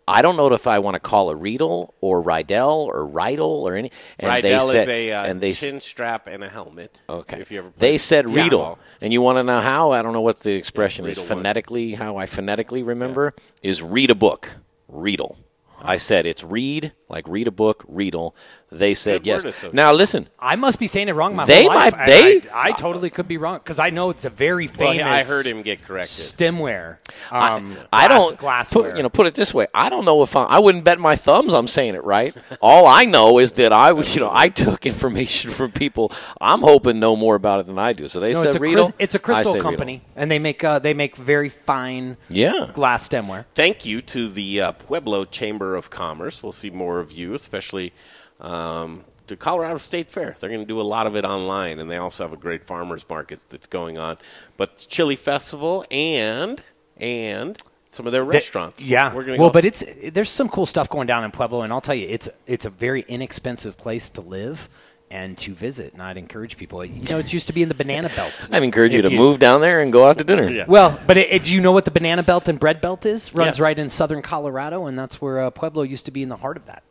I don't know if I want to call it Riedel or Rydell or Rydel or any. And Rydell they said, is a uh, and they s- chin strap and a helmet. Okay. If you ever they said football. Riedel, and you want to know how? I don't know what the expression is. Riedel one. Phonetically, how I phonetically remember is read a book. Riedel. I said it's read, like read a book, Riedel. They said yes. Now listen, I must be saying it wrong my They whole life. might- they- I, I totally could be wrong because I know it's a very Well, famous. I heard him get corrected. Stemware. Um, I glass- don't glassware. Put, you know, put it this way. I don't know if I, I wouldn't bet my thumbs I'm saying it right. All I know is that I was, you know, I took information from people. I'm hoping know more about it than I do. So they no, said it's a, Riedel. it's a I crystal say Riedel. company, and they make uh, they make very fine Yeah. glass stemware. Thank you to the uh, Pueblo Chamber of Commerce. We'll see more of you, especially um, to Colorado State Fair. They're going to do a lot of it online, and they also have a great farmers market that's going on. But Chili Festival and and some of their restaurants. Yeah. we're going well, go. but it's there's some cool stuff going down in Pueblo, and I'll tell you, it's it's a very inexpensive place to live, and to visit. And I'd encourage people. You know, it used to be in the banana belt. *laughs* I'd encourage you If to move down there and go out to dinner. Well, but it, it- do you know what the banana belt and bread belt is? Runs Yes. right in southern Colorado, and that's where uh, Pueblo used to be in the heart of that.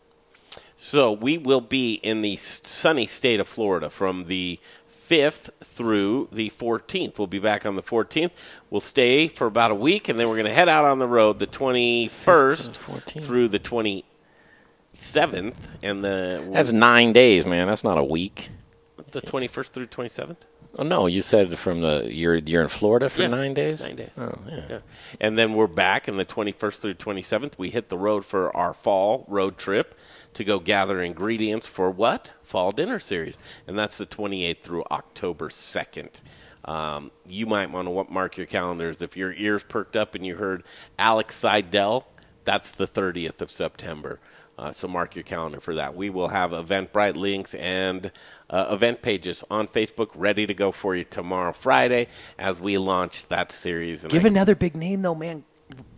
So we will be in the sunny state of Florida from the 5th through the 14th. We'll be back on the 14th. We'll stay for about a week, and then we're going to head out on the road the 21st through the 27th. And the That's nine days, man. That's not a week. the 21st through 27th. Oh no, you said from the you're you're in Florida for Yeah, nine days. Nine days. Oh yeah. And then we're back in the 21st through 27th. We hit the road for our fall road trip to go gather ingredients for what? Fall dinner series. And that's the 28th through October 2nd. Um, you might want to mark your calendars. If your ears perked up and you heard Alex Seidel, that's the 30th of September. Uh, so mark your calendar for that. We will have Eventbrite links and uh, event pages on Facebook ready to go for you tomorrow, Friday, as we launch that series. And Give I- another big name though, man.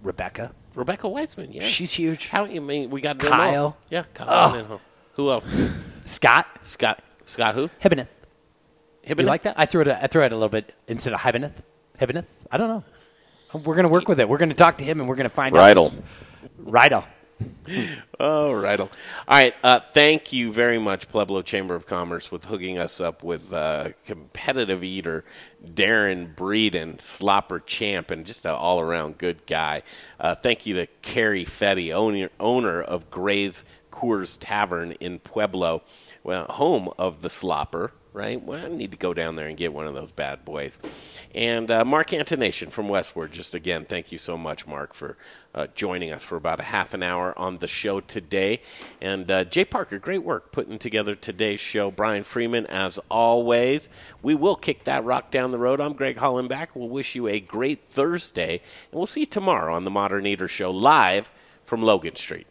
Rebecca. Rebecca Weitzman, yeah. She's huge. How you mean we got Kyle. Yeah, Kyle. Oh. Ninho. Who else? Scott. Scott. Scott who? Hibbeneth. You like that? I threw it. I threw it a little bit instead of Hibbeneth. Hibbeneth. I don't know. We're going to work with it. We're going to talk to him, and we're going to find Rydell. out. Rydell. *laughs* Oh, right. All right. Uh, thank you very much, Pueblo Chamber of Commerce, with hooking us up with uh, competitive eater Darron Breeden, slopper champ, and just an all around good guy. Uh, thank you to Carrie Fetty, owner, owner of Gray's Coors Tavern in Pueblo, well, home of the slopper. Right, well, I need to go down there and get one of those bad boys. And uh, Mark Antonation from Westword, just again, thank you so much, Mark, for uh, joining us for about a half an hour on the show today. And uh, Jay Parker, great work putting together today's show. Brian Freeman, as always. We will kick that rock down the road. I'm Greg Hollenbach. We'll wish you a great Thursday, and we'll see you tomorrow on the Modern Eater Show live from Logan Street.